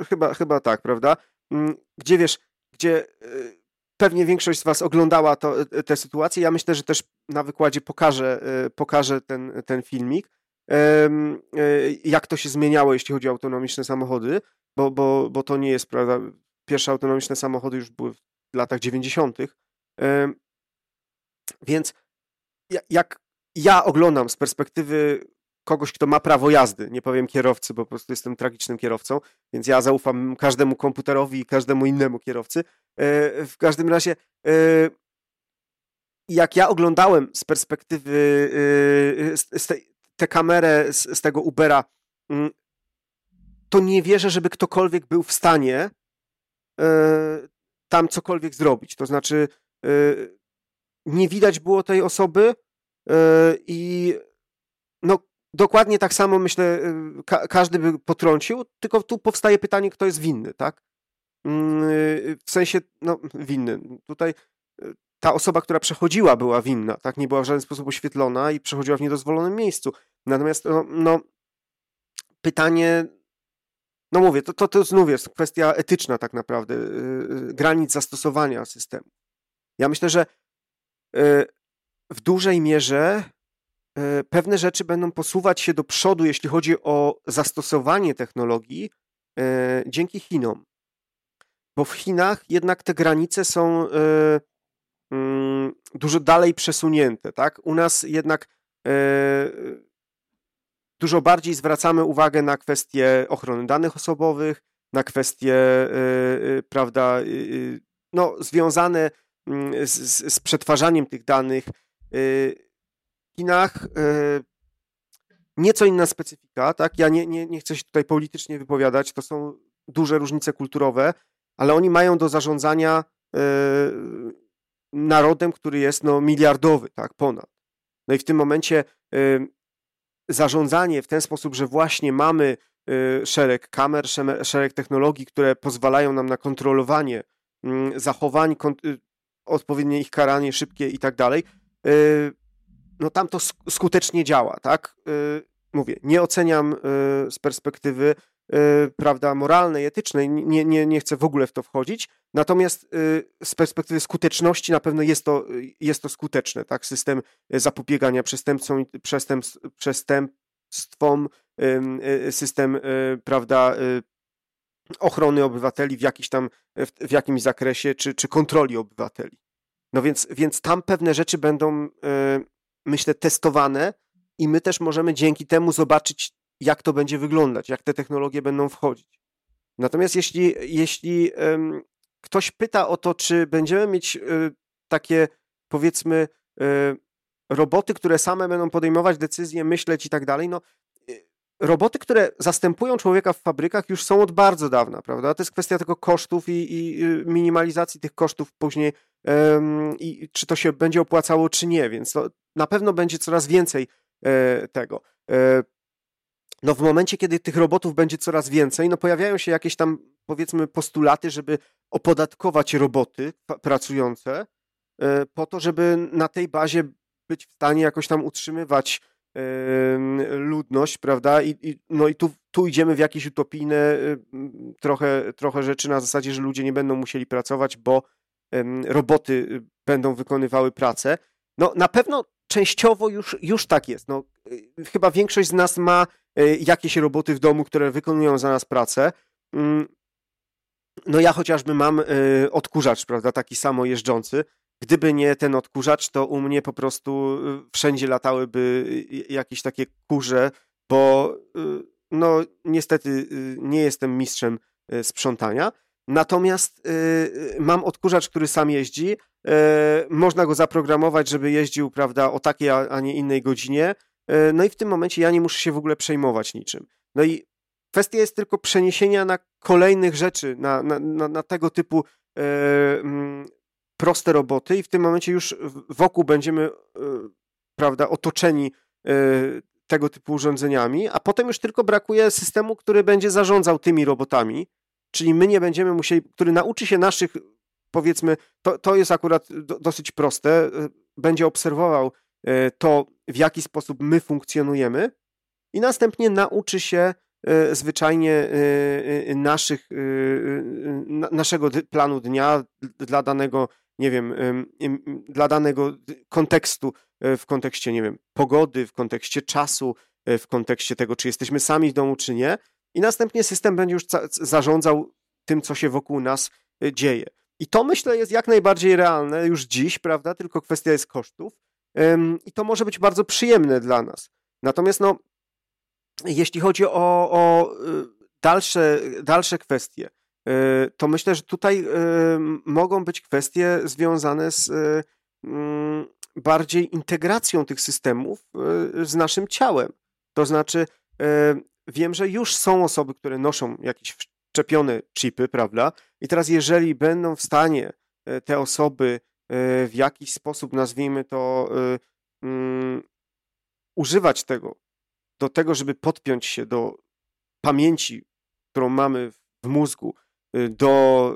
Chyba, chyba tak, prawda? Mm, gdzie wiesz, gdzie y, pewnie większość z Was oglądała to, tę sytuację. Ja myślę, że też na wykładzie pokażę, pokażę ten, ten filmik, jak to się zmieniało, jeśli chodzi o autonomiczne samochody, bo, bo, bo to nie jest, prawda, pierwsze autonomiczne samochody już były w latach 90. Więc jak ja oglądam z perspektywy kogoś, kto ma prawo jazdy, nie powiem kierowcy, bo po prostu jestem tragicznym kierowcą, więc ja zaufam każdemu komputerowi i każdemu innemu kierowcy. E, w każdym razie, e, jak ja oglądałem z perspektywy e, tę kamerę z, z tego Ubera, mm, to nie wierzę, żeby ktokolwiek był w stanie tam cokolwiek zrobić. To znaczy, nie widać było tej osoby i no, dokładnie tak samo myślę, y, ka każdy by potrącił, tylko tu powstaje pytanie, kto jest winny, tak? Mm, y, w sensie, no, winny. Tutaj y, ta osoba, która przechodziła, była winna, tak? Nie była w żaden sposób oświetlona i przechodziła w niedozwolonym miejscu. Natomiast, no, no pytanie, no mówię, to, to, to znów jest kwestia etyczna tak naprawdę, granic zastosowania systemu. Ja myślę, że w dużej mierze pewne rzeczy będą posuwać się do przodu, jeśli chodzi o zastosowanie technologii e, dzięki Chinom. Bo w Chinach jednak te granice są e, mm, dużo dalej przesunięte. Tak? U nas jednak dużo bardziej zwracamy uwagę na kwestie ochrony danych osobowych, na kwestie prawda, no, związane mm, z, z przetwarzaniem tych danych Chinach e, nieco inna specyfika, tak? Ja nie, nie, nie chcę się tutaj politycznie wypowiadać, to są duże różnice kulturowe, ale oni mają do zarządzania e, narodem, który jest no, miliardowy, tak, ponad. No i w tym momencie e, zarządzanie w ten sposób, że właśnie mamy szereg kamer, szereg technologii, które pozwalają nam na kontrolowanie mm, zachowań, odpowiednie ich karanie szybkie i tak dalej, no tam to skutecznie działa, tak? Y, mówię, nie oceniam y, z perspektywy y, prawda, moralnej, etycznej, nie, nie, nie chcę w ogóle w to wchodzić, natomiast z perspektywy skuteczności na pewno jest to, jest to skuteczne, tak? System zapobiegania przestępcom, przestępstw, przestępstwom, system, prawda, ochrony obywateli w, jakiś tam, w, jakimś zakresie, czy, czy kontroli obywateli. No więc, więc tam pewne rzeczy będą myślę, testowane i my też możemy dzięki temu zobaczyć, jak to będzie wyglądać, jak te technologie będą wchodzić. Natomiast jeśli, jeśli um, ktoś pyta o to, czy będziemy mieć y, takie, powiedzmy, y, roboty, które same będą podejmować decyzje, myśleć i tak dalej, no roboty, które zastępują człowieka w fabrykach już są od bardzo dawna, prawda? To jest kwestia tylko kosztów i, i minimalizacji tych kosztów później um, i czy to się będzie opłacało, czy nie, więc to, na pewno będzie coraz więcej e, tego. E, no w momencie, kiedy tych robotów będzie coraz więcej, no pojawiają się jakieś tam powiedzmy postulaty, żeby opodatkować roboty pracujące e, po to, żeby na tej bazie być w stanie jakoś tam utrzymywać ludność, prawda? I, i, no i tu, tu idziemy w jakieś utopijne trochę, trochę rzeczy na zasadzie, że ludzie nie będą musieli pracować, bo roboty y, będą wykonywały pracę. No na pewno częściowo już, już tak jest. No, y, chyba większość z nas ma y, jakieś roboty w domu, które wykonują za nas pracę. Mm, no ja chociażby mam odkurzacz, prawda, taki samo jeżdżący. Gdyby nie ten odkurzacz, to u mnie po prostu wszędzie latałyby jakieś takie kurze, bo no niestety nie jestem mistrzem sprzątania. Natomiast mam odkurzacz, który sam jeździ, można go zaprogramować, żeby jeździł, prawda, o takiej, a nie innej godzinie. No i w tym momencie ja nie muszę się w ogóle przejmować niczym. No i kwestia jest tylko przeniesienia na kolejnych rzeczy, na, na, na, na tego typu mm, proste roboty i w tym momencie już wokół będziemy, prawda, otoczeni tego typu urządzeniami, a potem już tylko brakuje systemu, który będzie zarządzał tymi robotami, czyli my nie będziemy musieli, który nauczy się naszych powiedzmy, to, to jest akurat do, dosyć proste, e, będzie obserwował e, to, w jaki sposób my funkcjonujemy i następnie nauczy się e, zwyczajnie naszych, naszego planu dnia dla danego nie wiem, dla danego kontekstu, w kontekście, nie wiem, pogody, w kontekście czasu, w kontekście tego, czy jesteśmy sami w domu, czy nie. I następnie system będzie już zarządzał tym, co się wokół nas dzieje. I to myślę jest jak najbardziej realne już dziś, prawda? Tylko kwestia jest kosztów. I to może być bardzo przyjemne dla nas. Natomiast no, jeśli chodzi o, o dalsze, dalsze kwestie, to myślę, że tutaj y, mogą być kwestie związane z mm, bardziej integracją tych systemów z naszym ciałem. To znaczy, wiem, że już są osoby, które noszą jakieś wszczepione chipy, prawda? I teraz, jeżeli będą w stanie te osoby w jakiś sposób, nazwijmy to, um, używać tego do tego, żeby podpiąć się do pamięci, którą mamy w mózgu, y, do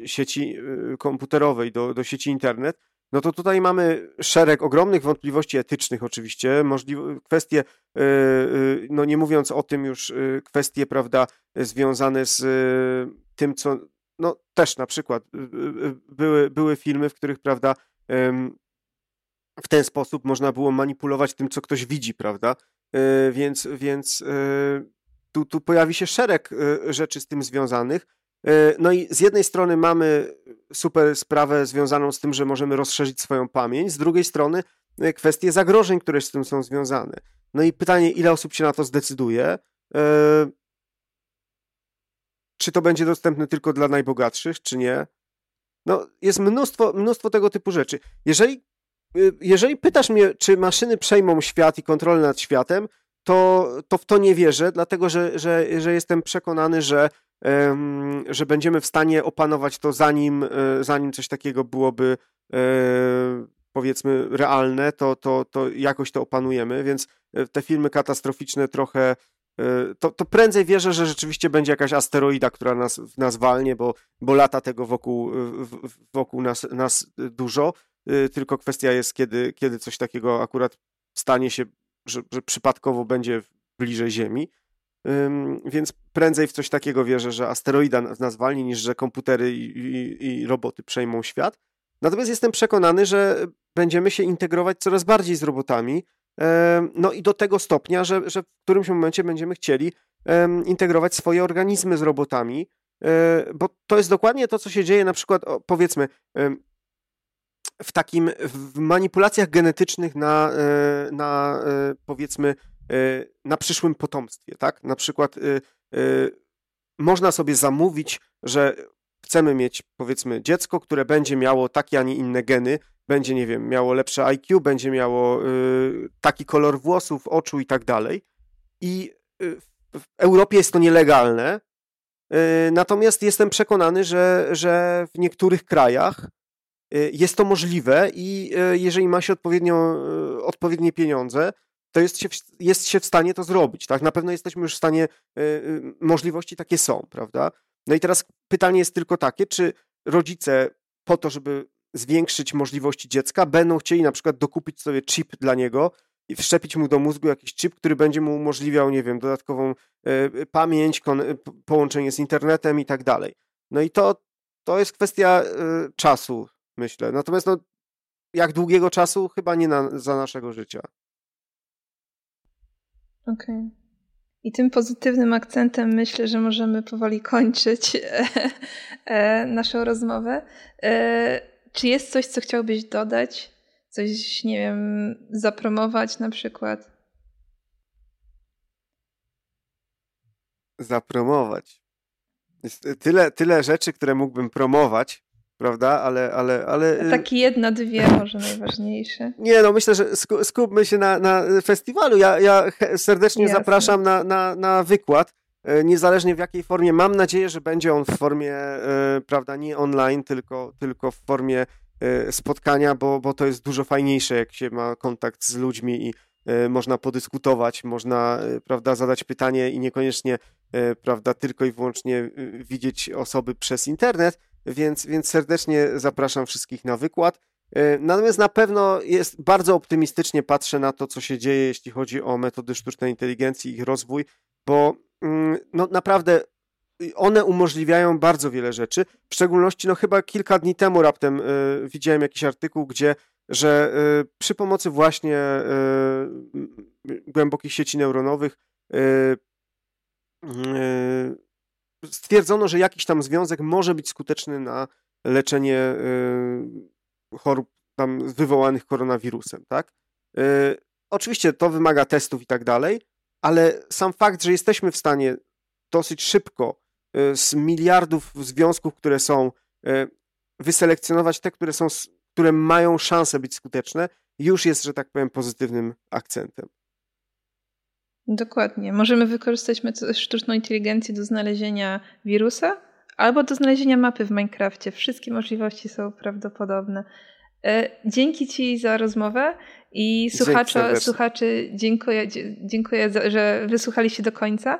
y, sieci y, komputerowej, do, do sieci internet, no to tutaj mamy szereg ogromnych wątpliwości etycznych oczywiście, możliwe kwestie, no nie mówiąc o tym już, kwestie, prawda, związane z tym, co, no też na przykład były, były filmy, w których, prawda, w ten sposób można było manipulować tym, co ktoś widzi, prawda? Więc, więc tu, tu pojawi się szereg rzeczy z tym związanych. No i z jednej strony mamy super sprawę związaną z tym, że możemy rozszerzyć swoją pamięć, z drugiej strony kwestie zagrożeń, które z tym są związane. No i pytanie, ile osób się na to zdecyduje? Czy to będzie dostępne tylko dla najbogatszych, czy nie? No, jest mnóstwo, mnóstwo tego typu rzeczy. Jeżeli jeżeli pytasz mnie, czy maszyny przejmą świat i kontrolę nad światem, to, to w to nie wierzę, dlatego że, że, że jestem przekonany, że, że będziemy w stanie opanować to zanim, e, zanim coś takiego byłoby e, powiedzmy realne, to, to, to jakoś to opanujemy, więc e, te filmy katastroficzne trochę to, to prędzej wierzę, że rzeczywiście będzie jakaś asteroida, która nas, nas walnie, bo, bo lata tego wokół, wokół nas, nas dużo. Tylko kwestia jest, kiedy, kiedy coś takiego akurat stanie się, że, że przypadkowo będzie bliżej Ziemi. Więc prędzej w coś takiego wierzę, że asteroida nas walnie, niż że komputery i, i, i roboty przejmą świat. Natomiast jestem przekonany, że będziemy się integrować coraz bardziej z robotami. No i do tego stopnia, że, że w którymś momencie będziemy chcieli integrować swoje organizmy z robotami, e, bo to jest dokładnie to, co się dzieje na przykład, powiedzmy, w takim, w manipulacjach genetycznych na, e, na e, powiedzmy, na przyszłym potomstwie, tak? Na przykład można sobie zamówić, że chcemy mieć, powiedzmy, dziecko, które będzie miało takie, a nie inne geny, będzie, nie wiem, miało lepsze IQ, będzie miało taki kolor włosów, oczu i tak dalej. I w Europie jest to nielegalne, natomiast jestem przekonany, że, że w niektórych krajach Y, jest to możliwe i y, jeżeli ma się odpowiednio, y, odpowiednie pieniądze, to jest się, jest się w stanie to zrobić. Tak? Na pewno jesteśmy już w stanie, możliwości takie są, prawda? No i teraz pytanie jest tylko takie, czy rodzice po to, żeby zwiększyć możliwości dziecka, będą chcieli na przykład dokupić sobie chip dla niego i wszczepić mu do mózgu jakiś chip, który będzie mu umożliwiał, nie wiem, dodatkową pamięć, połączenie z internetem i tak dalej. No i to, to jest kwestia czasu, myślę. Natomiast no, jak długiego czasu? Chyba nie na, za naszego życia. Okej. Okay. I tym pozytywnym akcentem myślę, że możemy powoli kończyć e, naszą rozmowę. E, czy jest coś, co chciałbyś dodać? Coś, nie wiem, zapromować na przykład? Zapromować. Jest tyle, tyle rzeczy, które mógłbym promować, prawda? Ale, ale, ale... A takie jedna, dwie może najważniejsze. Nie, no myślę, że skupmy się na, na festiwalu. Ja, ja serdecznie Jasne. zapraszam na, na, na wykład, e, niezależnie w jakiej formie. Mam nadzieję, że będzie on w formie, e, prawda, nie online, tylko, tylko w formie spotkania, bo, bo to jest dużo fajniejsze, jak się ma kontakt z ludźmi i można podyskutować, można, prawda, zadać pytanie i niekoniecznie, prawda, tylko i wyłącznie widzieć osoby przez internet, więc, więc serdecznie zapraszam wszystkich na wykład. E, natomiast na pewno jest bardzo optymistycznie patrzę na to, co się dzieje, jeśli chodzi o metody sztucznej inteligencji i ich rozwój, bo mm, no, naprawdę one umożliwiają bardzo wiele rzeczy. W szczególności, no chyba kilka dni temu raptem y, widziałem jakiś artykuł, gdzie że y, przy pomocy właśnie y, głębokich sieci neuronowych stwierdzono, że jakiś tam związek może być skuteczny na leczenie chorób tam wywołanych koronawirusem, tak? Oczywiście to wymaga testów i tak dalej, ale sam fakt, że jesteśmy w stanie dosyć szybko z miliardów związków, które są, wyselekcjonować te, które są które mają szansę być skuteczne, już jest, że tak powiem, pozytywnym akcentem. Dokładnie. Możemy wykorzystać sztuczną inteligencję do znalezienia wirusa albo do znalezienia mapy w Minecrafcie. Wszystkie możliwości są prawdopodobne. E, dzięki Ci za rozmowę i słuchaczo, słuchaczy dziękuję, dziękuję, że wysłuchaliście do końca.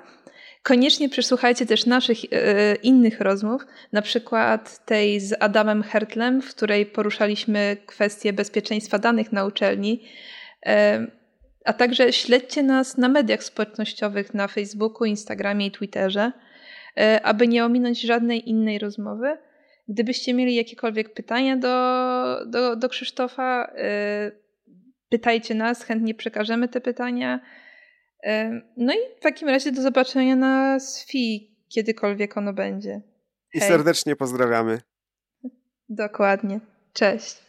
Koniecznie przesłuchajcie też naszych e, innych rozmów, na przykład tej z Adamem Hertlem, w której poruszaliśmy kwestie bezpieczeństwa danych na uczelni. E, a także śledźcie nas na mediach społecznościowych na Facebooku, Instagramie i Twitterze, e, aby nie ominąć żadnej innej rozmowy. Gdybyście mieli jakiekolwiek pytania do, do, do Krzysztofa, pytajcie nas, chętnie przekażemy te pytania. No i w takim razie do zobaczenia na SFI, kiedykolwiek ono będzie. Hej. I serdecznie pozdrawiamy. Dokładnie. Cześć.